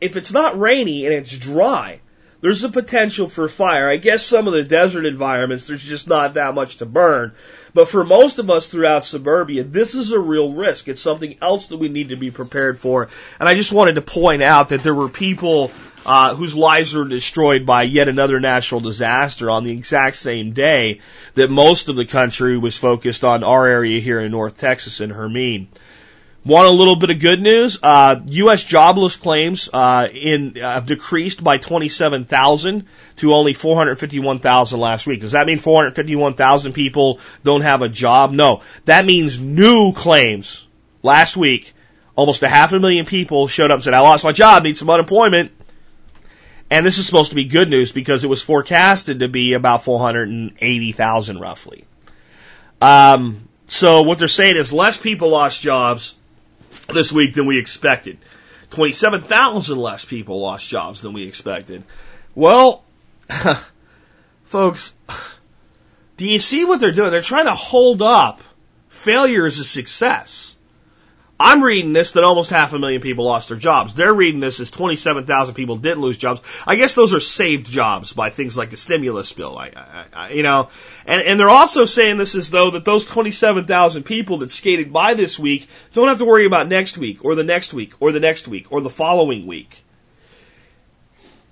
if it's not rainy and it's dry, there's a potential for fire. I guess some of the desert environments, there's just not that much to burn. But for most of us throughout suburbia, this is a real risk. It's something else that we need to be prepared for. And I just wanted to point out that there were people uh, whose lives were destroyed by yet another natural disaster on the exact same day that most of the country was focused on our area here in North Texas in Hermine. Want a little bit of good news? Uh, U.S. jobless claims uh, in uh, have decreased by 27,000 to only 451,000 last week. Does that mean 451,000 people don't have a job? No, that means new claims. Last week, almost a half a million people showed up and said, "I lost my job, need some unemployment." And this is supposed to be good news because it was forecasted to be about 480,000 roughly. Um, so what they're saying is less people lost jobs this week than we expected. 27,000 less people lost jobs than we expected. Well, folks, do you see what they're doing? They're trying to hold up failure as a success. I'm reading this that almost half a million people lost their jobs. They're reading this as 27,000 people didn't lose jobs. I guess those are saved jobs by things like the stimulus bill. I, I, I, you know, and, and they're also saying this as though that those 27,000 people that skated by this week don't have to worry about next week or the next week or the next week or the following week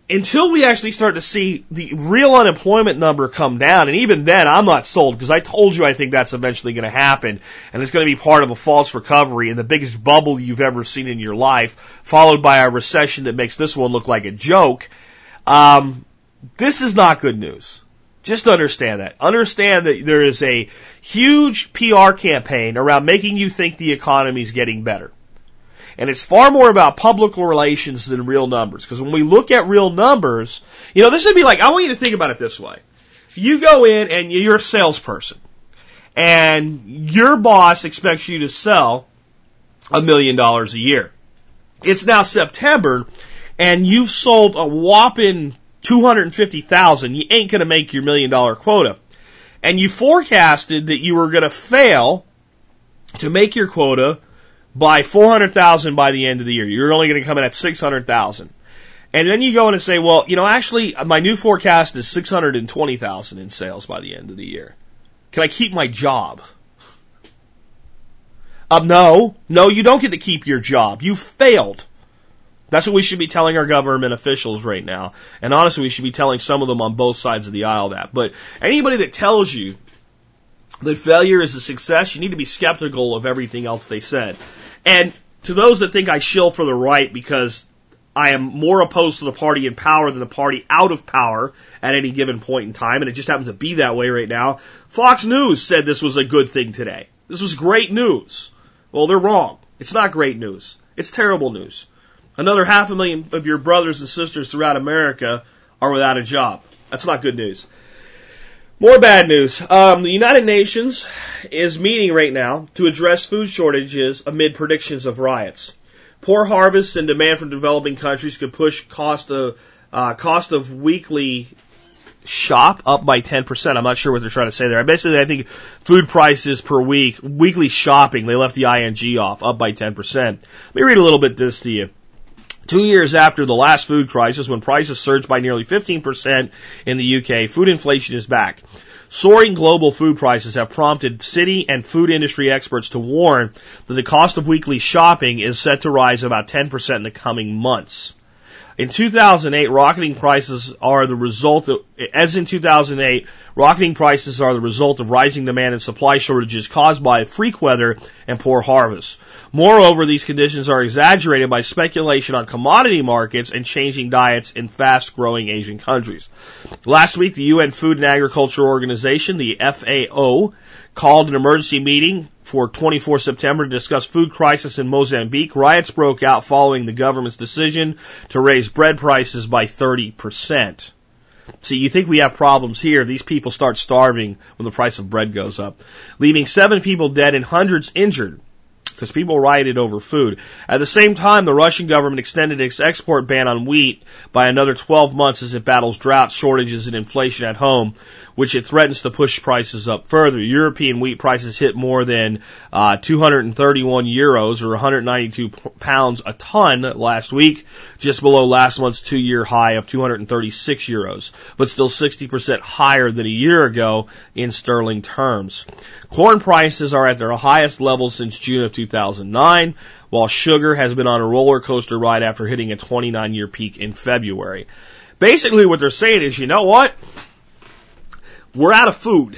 until we actually start to see the real unemployment number come down, and even then, I'm not sold because I told you I think that's eventually going to happen, and it's going to be part of a false recovery and the biggest bubble you've ever seen in your life, followed by a recession that makes this one look like a joke. Um, this is not good news. Just understand that. Understand that there is a huge PR campaign around making you think the economy is getting better. And it's far more about public relations than real numbers. Because when we look at real numbers, you know, this would be like, I want you to think about it this way. You go in and you're a salesperson. And your boss expects you to sell a million dollars a year. It's now September and you've sold a whopping 250,000. You ain't going to make your million dollar quota. And you forecasted that you were going to fail to make your quota by 400,000 by the end of the year. You're only going to come in at 600,000. And then you go in and say, well, you know, actually, my new forecast is 620,000 in sales by the end of the year. Can I keep my job? Um, no, no, you don't get to keep your job. You failed. That's what we should be telling our government officials right now. And honestly, we should be telling some of them on both sides of the aisle that. But anybody that tells you that failure is a success, you need to be skeptical of everything else they said. And to those that think I shill for the right because I am more opposed to the party in power than the party out of power at any given point in time, and it just happens to be that way right now. Fox News said this was a good thing today. This was great news. Well, they're wrong. It's not great news. It's terrible news. Another half a million of your brothers and sisters throughout America are without a job. That's not good news. More bad news. Um, the United Nations is meeting right now to address food shortages amid predictions of riots. Poor harvests and demand from developing countries could push cost of uh, cost of weekly shop up by 10%. I'm not sure what they're trying to say there. Basically, I think food prices per week, weekly shopping, they left the ing off, up by 10%. Let me read a little bit this to you. Two years after the last food crisis, when prices surged by nearly 15% in the UK, food inflation is back. Soaring global food prices have prompted city and food industry experts to warn that the cost of weekly shopping is set to rise about 10% in the coming months. In 2008, rocketing prices are the result of, as in 2008, rocketing prices are the result of rising demand and supply shortages caused by freak weather and poor harvests. Moreover, these conditions are exaggerated by speculation on commodity markets and changing diets in fast growing Asian countries. Last week, the UN Food and Agriculture Organization, the FAO, called an emergency meeting for 24 September to discuss food crisis in Mozambique. Riots broke out following the government's decision to raise bread prices by 30%. See, you think we have problems here. These people start starving when the price of bread goes up, leaving seven people dead and hundreds injured because people rioted over food. At the same time, the Russian government extended its export ban on wheat by another 12 months as it battles drought, shortages, and inflation at home, which it threatens to push prices up further. European wheat prices hit more than uh, 231 euros or 192 pounds a ton last week, just below last month's two-year high of 236 euros, but still 60% higher than a year ago in sterling terms. Corn prices are at their highest level since June of 2009, while sugar has been on a roller coaster ride after hitting a 29 year peak in February. Basically what they're saying is, you know what? We're out of food.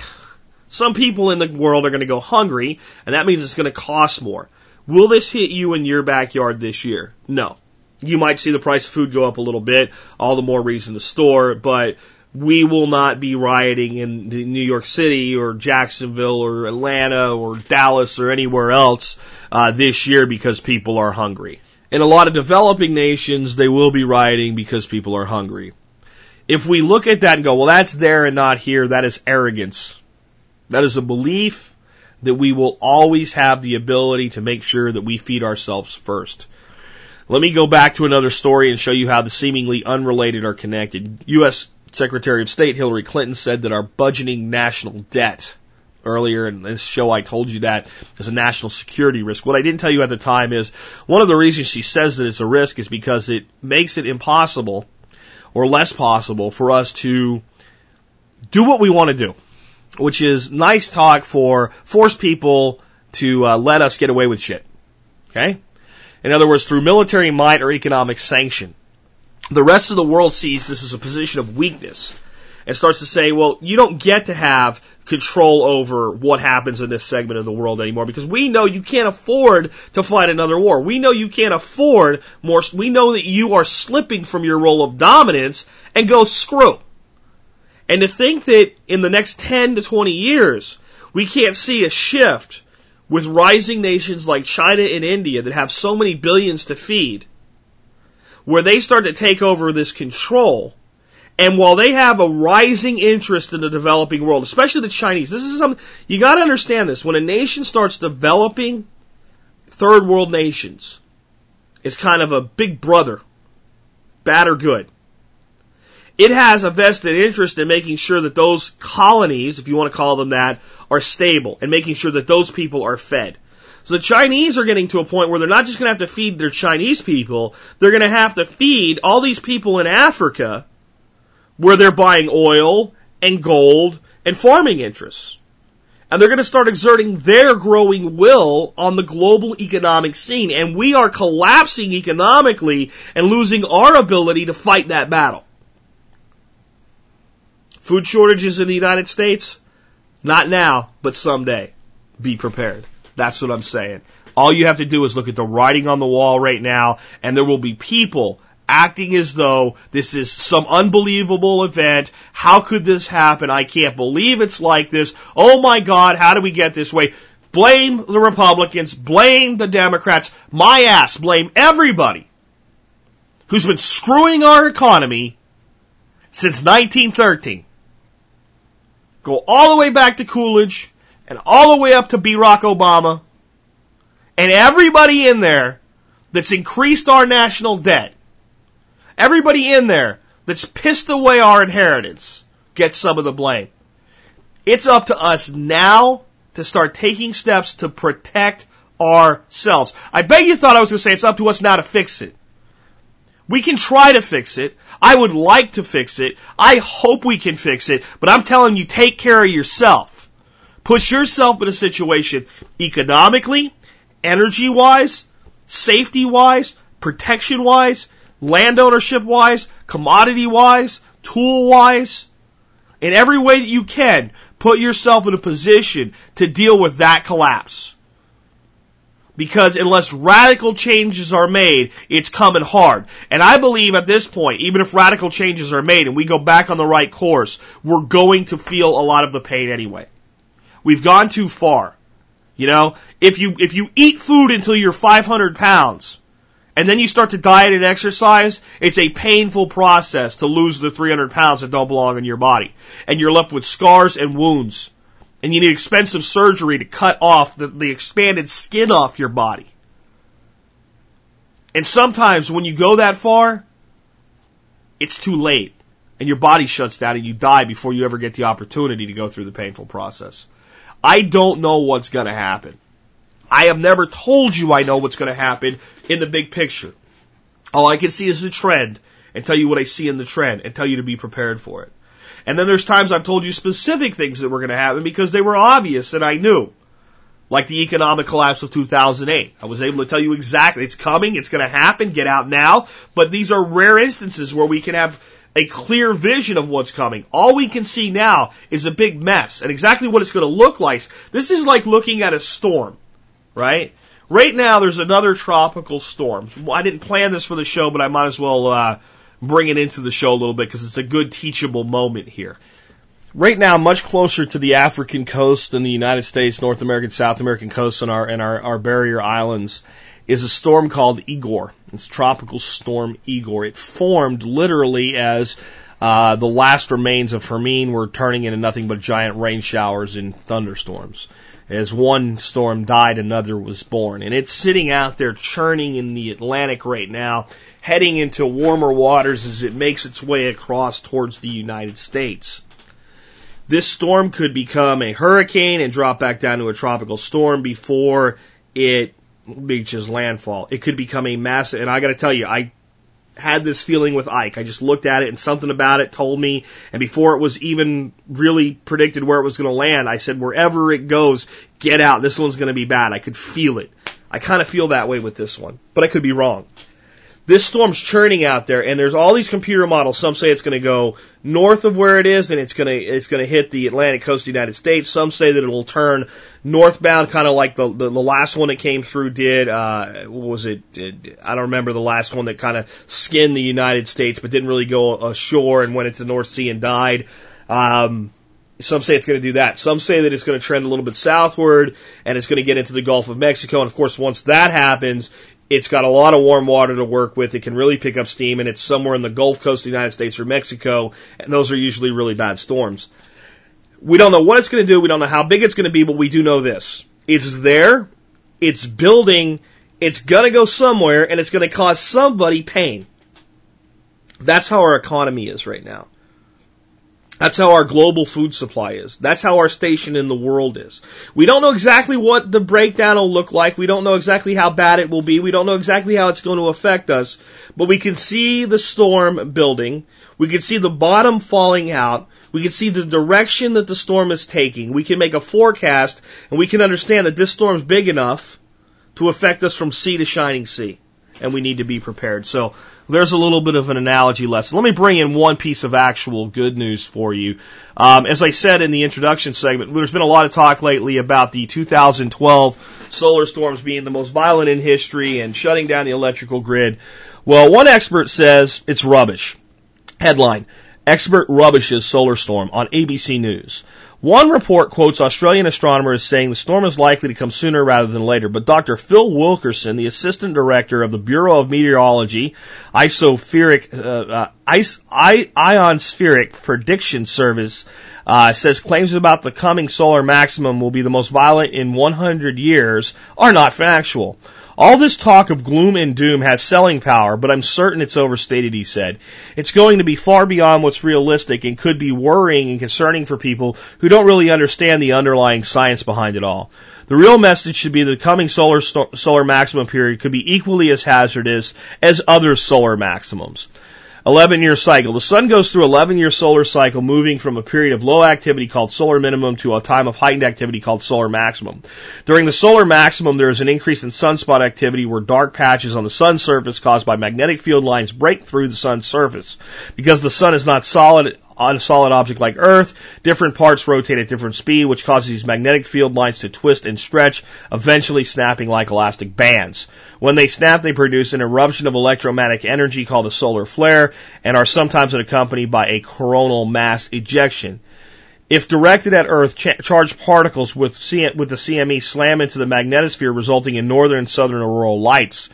Some people in the world are going to go hungry, and that means it's going to cost more. Will this hit you in your backyard this year? No. You might see the price of food go up a little bit, all the more reason to store, but we will not be rioting in New York City or Jacksonville or Atlanta or Dallas or anywhere else uh, this year because people are hungry. In a lot of developing nations, they will be rioting because people are hungry. If we look at that and go, well, that's there and not here, that is arrogance. That is a belief that we will always have the ability to make sure that we feed ourselves first. Let me go back to another story and show you how the seemingly unrelated are connected. U.S. Secretary of State Hillary Clinton said that our budgeting national debt earlier in this show I told you that is a national security risk. What I didn't tell you at the time is one of the reasons she says that it's a risk is because it makes it impossible or less possible for us to do what we want to do, which is nice talk for force people to uh, let us get away with shit. Okay? In other words, through military might or economic sanction. The rest of the world sees this as a position of weakness and starts to say, well, you don't get to have control over what happens in this segment of the world anymore because we know you can't afford to fight another war. We know you can't afford more. We know that you are slipping from your role of dominance and go screw. And to think that in the next 10 to 20 years, we can't see a shift with rising nations like China and India that have so many billions to feed, where they start to take over this control and while they have a rising interest in the developing world, especially the Chinese, this is something, you gotta understand this. When a nation starts developing third world nations, it's kind of a big brother, bad or good. It has a vested interest in making sure that those colonies, if you want to call them that, are stable and making sure that those people are fed. So the Chinese are getting to a point where they're not just going to have to feed their Chinese people, they're going to have to feed all these people in Africa where they're buying oil and gold and farming interests. And they're going to start exerting their growing will on the global economic scene. And we are collapsing economically and losing our ability to fight that battle. Food shortages in the United States? Not now, but someday. Be prepared. That's what I'm saying. All you have to do is look at the writing on the wall right now, and there will be people acting as though this is some unbelievable event. How could this happen? I can't believe it's like this. Oh my God, how do we get this way? Blame the Republicans, blame the Democrats, my ass, blame everybody who's been screwing our economy since 1913. Go all the way back to Coolidge and all the way up to Barack Obama and everybody in there that's increased our national debt, everybody in there that's pissed away our inheritance gets some of the blame. It's up to us now to start taking steps to protect ourselves. I bet you thought I was going to say it's up to us now to fix it. We can try to fix it. I would like to fix it. I hope we can fix it, but I'm telling you, take care of yourself. Push yourself in a situation economically, energy wise, safety wise, protection wise, land ownership wise, commodity wise, tool wise, in every way that you can, put yourself in a position to deal with that collapse. Because unless radical changes are made, it's coming hard. And I believe at this point, even if radical changes are made and we go back on the right course, we're going to feel a lot of the pain anyway. We've gone too far. You know, if you, if you eat food until you're 500 pounds, and then you start to diet and exercise, it's a painful process to lose the 300 pounds that don't belong in your body. And you're left with scars and wounds. And you need expensive surgery to cut off the, the expanded skin off your body. And sometimes when you go that far, it's too late. And your body shuts down and you die before you ever get the opportunity to go through the painful process. I don't know what's going to happen. I have never told you I know what's going to happen in the big picture. All I can see is the trend and tell you what I see in the trend and tell you to be prepared for it. And then there's times I've told you specific things that were going to happen because they were obvious and I knew. Like the economic collapse of 2008. I was able to tell you exactly, it's coming, it's going to happen, get out now. But these are rare instances where we can have a clear vision of what's coming. All we can see now is a big mess and exactly what it's going to look like. This is like looking at a storm, right? Right now, there's another tropical storm. I didn't plan this for the show, but I might as well uh, bring it into the show a little bit because it's a good teachable moment here. Right now, much closer to the African coast than the United States, North American, South American coast, and our and our, our barrier islands, is a storm called Igor. It's tropical storm Igor. It formed literally as uh, the last remains of Hermine were turning into nothing but giant rain showers and thunderstorms. As one storm died, another was born. And it's sitting out there churning in the Atlantic right now, heading into warmer waters as it makes its way across towards the United States. This storm could become a hurricane and drop back down to a tropical storm before it reaches landfall. It could become a massive, and I gotta tell you, I had this feeling with Ike. I just looked at it and something about it told me, and before it was even really predicted where it was going to land, I said, wherever it goes, get out. This one's going to be bad. I could feel it. I kind of feel that way with this one, but I could be wrong this storm's churning out there, and there's all these computer models. Some say it's going to go north of where it is, and it's going to it's going to hit the Atlantic coast of the United States. Some say that it will turn northbound, kind of like the, the, the last one that came through did. Uh, what was it? I don't remember the last one that kind of skinned the United States, but didn't really go ashore and went into the North Sea and died. Um, some say it's going to do that. Some say that it's going to trend a little bit southward and it's going to get into the Gulf of Mexico. And of course, once that happens, it's got a lot of warm water to work with. It can really pick up steam, and it's somewhere in the Gulf Coast of the United States or Mexico, and those are usually really bad storms. We don't know what it's going to do. We don't know how big it's going to be, but we do know this. It's there. It's building. It's going to go somewhere, and it's going to cause somebody pain. That's how our economy is right now. That's how our global food supply is. That's how our station in the world is. We don't know exactly what the breakdown will look like. We don't know exactly how bad it will be. We don't know exactly how it's going to affect us. But we can see the storm building. We can see the bottom falling out. We can see the direction that the storm is taking. We can make a forecast and we can understand that this storm's big enough to affect us from sea to shining sea. And we need to be prepared. So there's a little bit of an analogy lesson. Let me bring in one piece of actual good news for you. Um, as I said in the introduction segment, there's been a lot of talk lately about the 2012 solar storms being the most violent in history and shutting down the electrical grid. Well, one expert says it's rubbish. Headline, expert rubbishes solar storm on ABC News. One report quotes Australian astronomers saying the storm is likely to come sooner rather than later, but Dr. Phil Wilkinson, the assistant director of the Bureau of Meteorology, Isospheric, uh, uh, Ionospheric Prediction Service, uh, says claims about the coming solar maximum will be the most violent in 100 years are not factual. All this talk of gloom and doom has selling power, but I'm certain it's overstated, he said. It's going to be far beyond what's realistic and could be worrying and concerning for people who don't really understand the underlying science behind it all. The real message should be that the coming solar, solar maximum period could be equally as hazardous as other solar maximums. 11 year cycle. The sun goes through 11 year solar cycle moving from a period of low activity called solar minimum to a time of heightened activity called solar maximum. During the solar maximum, there is an increase in sunspot activity where dark patches on the sun's surface caused by magnetic field lines break through the sun's surface. Because the sun is not solid, on a solid object like Earth, different parts rotate at different speed, which causes these magnetic field lines to twist and stretch, eventually snapping like elastic bands. When they snap, they produce an eruption of electromagnetic energy called a solar flare and are sometimes accompanied by a coronal mass ejection. If directed at Earth, charged particles with, C- with the CME slam into the magnetosphere, resulting in northern and southern auroral lights.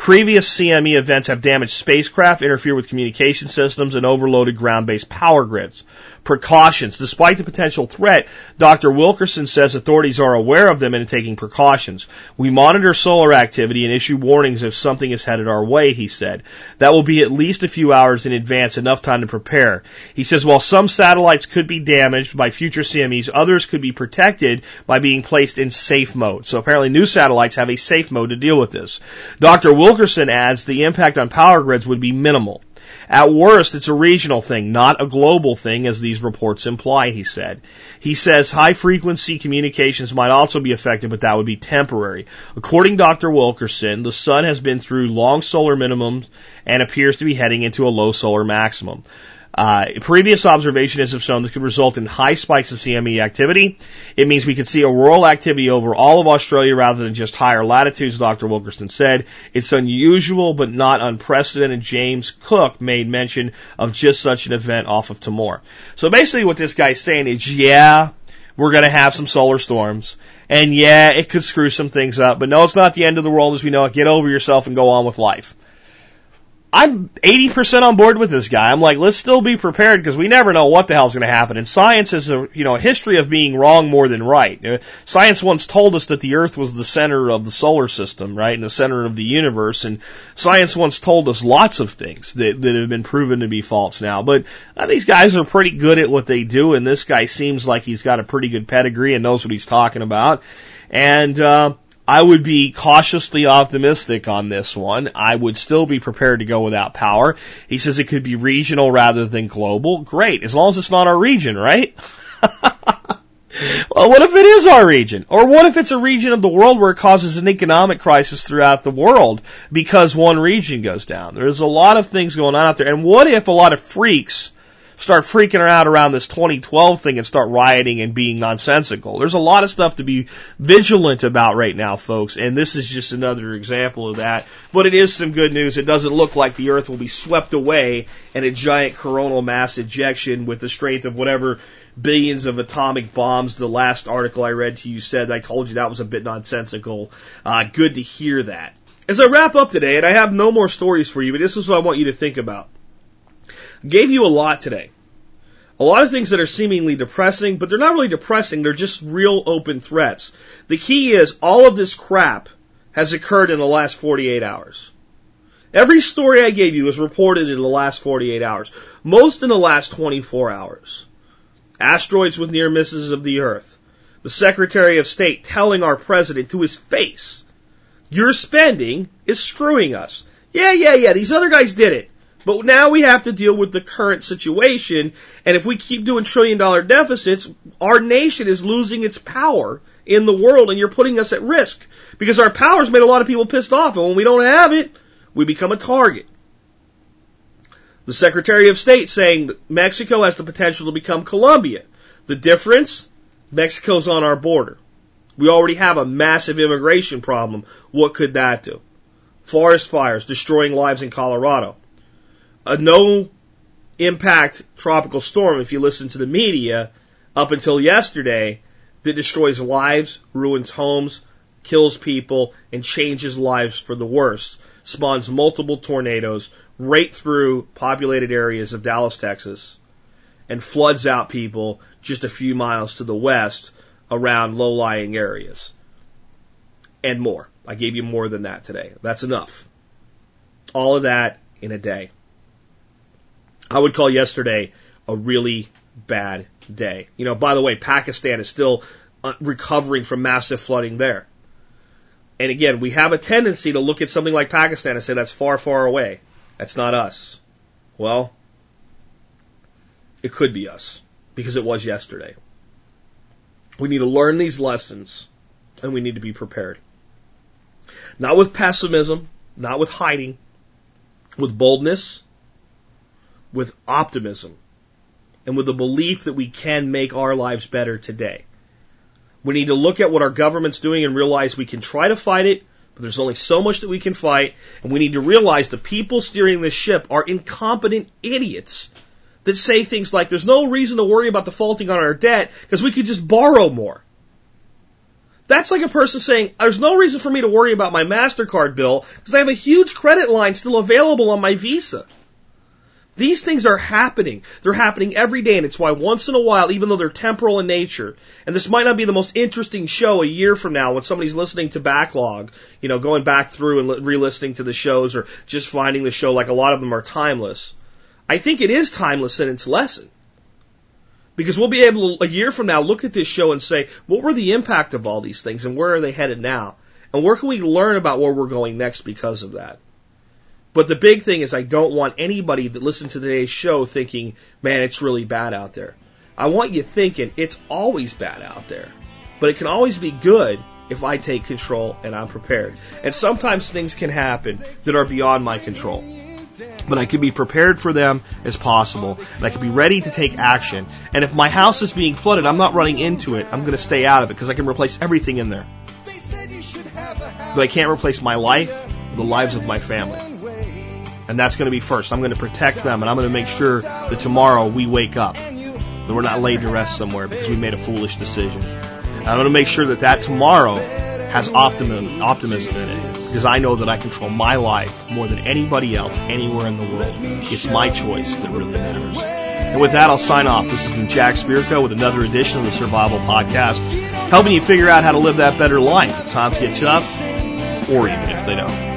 Previous CME events have damaged spacecraft, interfered with communication systems, and overloaded ground-based power grids precautions. Despite the potential threat, Dr. Wilkinson says authorities are aware of them and taking precautions. We monitor solar activity and issue warnings if something is headed our way, he said. That will be at least a few hours in advance, enough time to prepare. He says while some satellites could be damaged by future CMEs, others could be protected by being placed in safe mode. So apparently new satellites have a safe mode to deal with this. Dr. Wilkinson adds the impact on power grids would be minimal. At worst, it's a regional thing, not a global thing, as these reports imply, he said. He says high frequency communications might also be affected, but that would be temporary. According to Dr. Wilkinson, the sun has been through long solar minimums and appears to be heading into a low solar maximum. Uh, previous observations have shown this could result in high spikes of CME activity. It means we could see auroral activity over all of Australia rather than just higher latitudes, Dr. Wilkinson said. It's unusual but not unprecedented. James Cook made mention of just such an event off of Timor. So basically what this guy's saying is, yeah, we're going to have some solar storms. And yeah, it could screw some things up, but no, it's not the end of the world as we know it. Get over yourself and go on with life. I'm 80% on board with this guy. I'm like, let's still be prepared because we never know what the hell's going to happen. And science is a, you know, a history of being wrong more than right. Science once told us that the earth was the center of the solar system, right? And the center of the universe. And science once told us lots of things that, that have been proven to be false now. But uh, these guys are pretty good at what they do. And this guy seems like he's got a pretty good pedigree and knows what he's talking about. And, uh, I would be cautiously optimistic on this one. I would still be prepared to go without power. He says it could be regional rather than global. Great, as long as it's not our region, right? well, what if it is our region? Or what if it's a region of the world where it causes an economic crisis throughout the world because one region goes down? There's a lot of things going on out there. And what if a lot of freaks start freaking out around this 2012 thing and start rioting and being nonsensical. There's a lot of stuff to be vigilant about right now, folks, and this is just another example of that. But it is some good news. It doesn't look like the Earth will be swept away in a giant coronal mass ejection with the strength of whatever billions of atomic bombs. The last article I read to you said, I told you that was a bit nonsensical. Uh, good to hear that. As I wrap up today, and I have no more stories for you, but this is what I want you to think about. Gave you a lot today. A lot of things that are seemingly depressing, but they're not really depressing, they're just real open threats. The key is all of this crap has occurred in the last 48 hours. Every story I gave you was reported in the last 48 hours. Most in the last 24 hours. Asteroids with near misses of the Earth. The Secretary of State telling our President to his face, your spending is screwing us. Yeah, yeah, yeah, these other guys did it. But now we have to deal with the current situation, and if we keep doing trillion dollar deficits, our nation is losing its power in the world, and you're putting us at risk. Because our power's made a lot of people pissed off, and when we don't have it, we become a target. The Secretary of State saying Mexico has the potential to become Colombia. The difference? Mexico's on our border. We already have a massive immigration problem. What could that do? Forest fires destroying lives in Colorado a no impact tropical storm, if you listen to the media, up until yesterday, that destroys lives, ruins homes, kills people, and changes lives for the worse. Spawns multiple tornadoes right through populated areas of Dallas, Texas, and floods out people just a few miles to the west around low lying areas. And more. I gave you more than that today. That's enough. All of that in a day. I would call yesterday a really bad day. You know, by the way, Pakistan is still uh, recovering from massive flooding there. And again, we have a tendency to look at something like Pakistan and say that's far, far away. That's not us. Well, it could be us because it was yesterday. We need to learn these lessons and we need to be prepared. Not with pessimism, not with hiding, with boldness, with optimism, and with the belief that we can make our lives better today. We need to look at what our government's doing and realize we can try to fight it, but there's only so much that we can fight, and we need to realize the people steering this ship are incompetent idiots that say things like there's no reason to worry about defaulting on our debt because we could just borrow more. That's like a person saying, there's no reason for me to worry about my MasterCard bill because I have a huge credit line still available on my Visa. These things are happening. They're happening every day, and it's why once in a while, even though they're temporal in nature, and this might not be the most interesting show a year from now when somebody's listening to backlog, you know, going back through and re-listening to the shows or just finding the show like a lot of them are timeless. I think it is timeless in its lesson. Because we'll be able to, a year from now, look at this show and say, what were the impact of all these things and where are they headed now? And where can we learn about where we're going next because of that? But the big thing is I don't want anybody that listens to today's show thinking, man, it's really bad out there. I want you thinking it's always bad out there. But it can always be good if I take control and I'm prepared. And sometimes things can happen that are beyond my control but I can be prepared for them as possible, and I can be ready to take action. And if my house is being flooded, I'm not running into it. I'm going to stay out of it because I can replace everything in there. But I can't replace my life, or the lives of my family. And that's going to be first. I'm going to protect them, and I'm going to make sure that tomorrow we wake up, that we're not laid to rest somewhere because we made a foolish decision. I'm going to make sure that that tomorrow has optimism, optimism in it because I know that I control my life more than anybody else anywhere in the world. It's my choice that really matters. And with that, I'll sign off. This has been Jack Spirko with another edition of the Survival Podcast, helping you figure out how to live that better life if times get tough or even if they don't.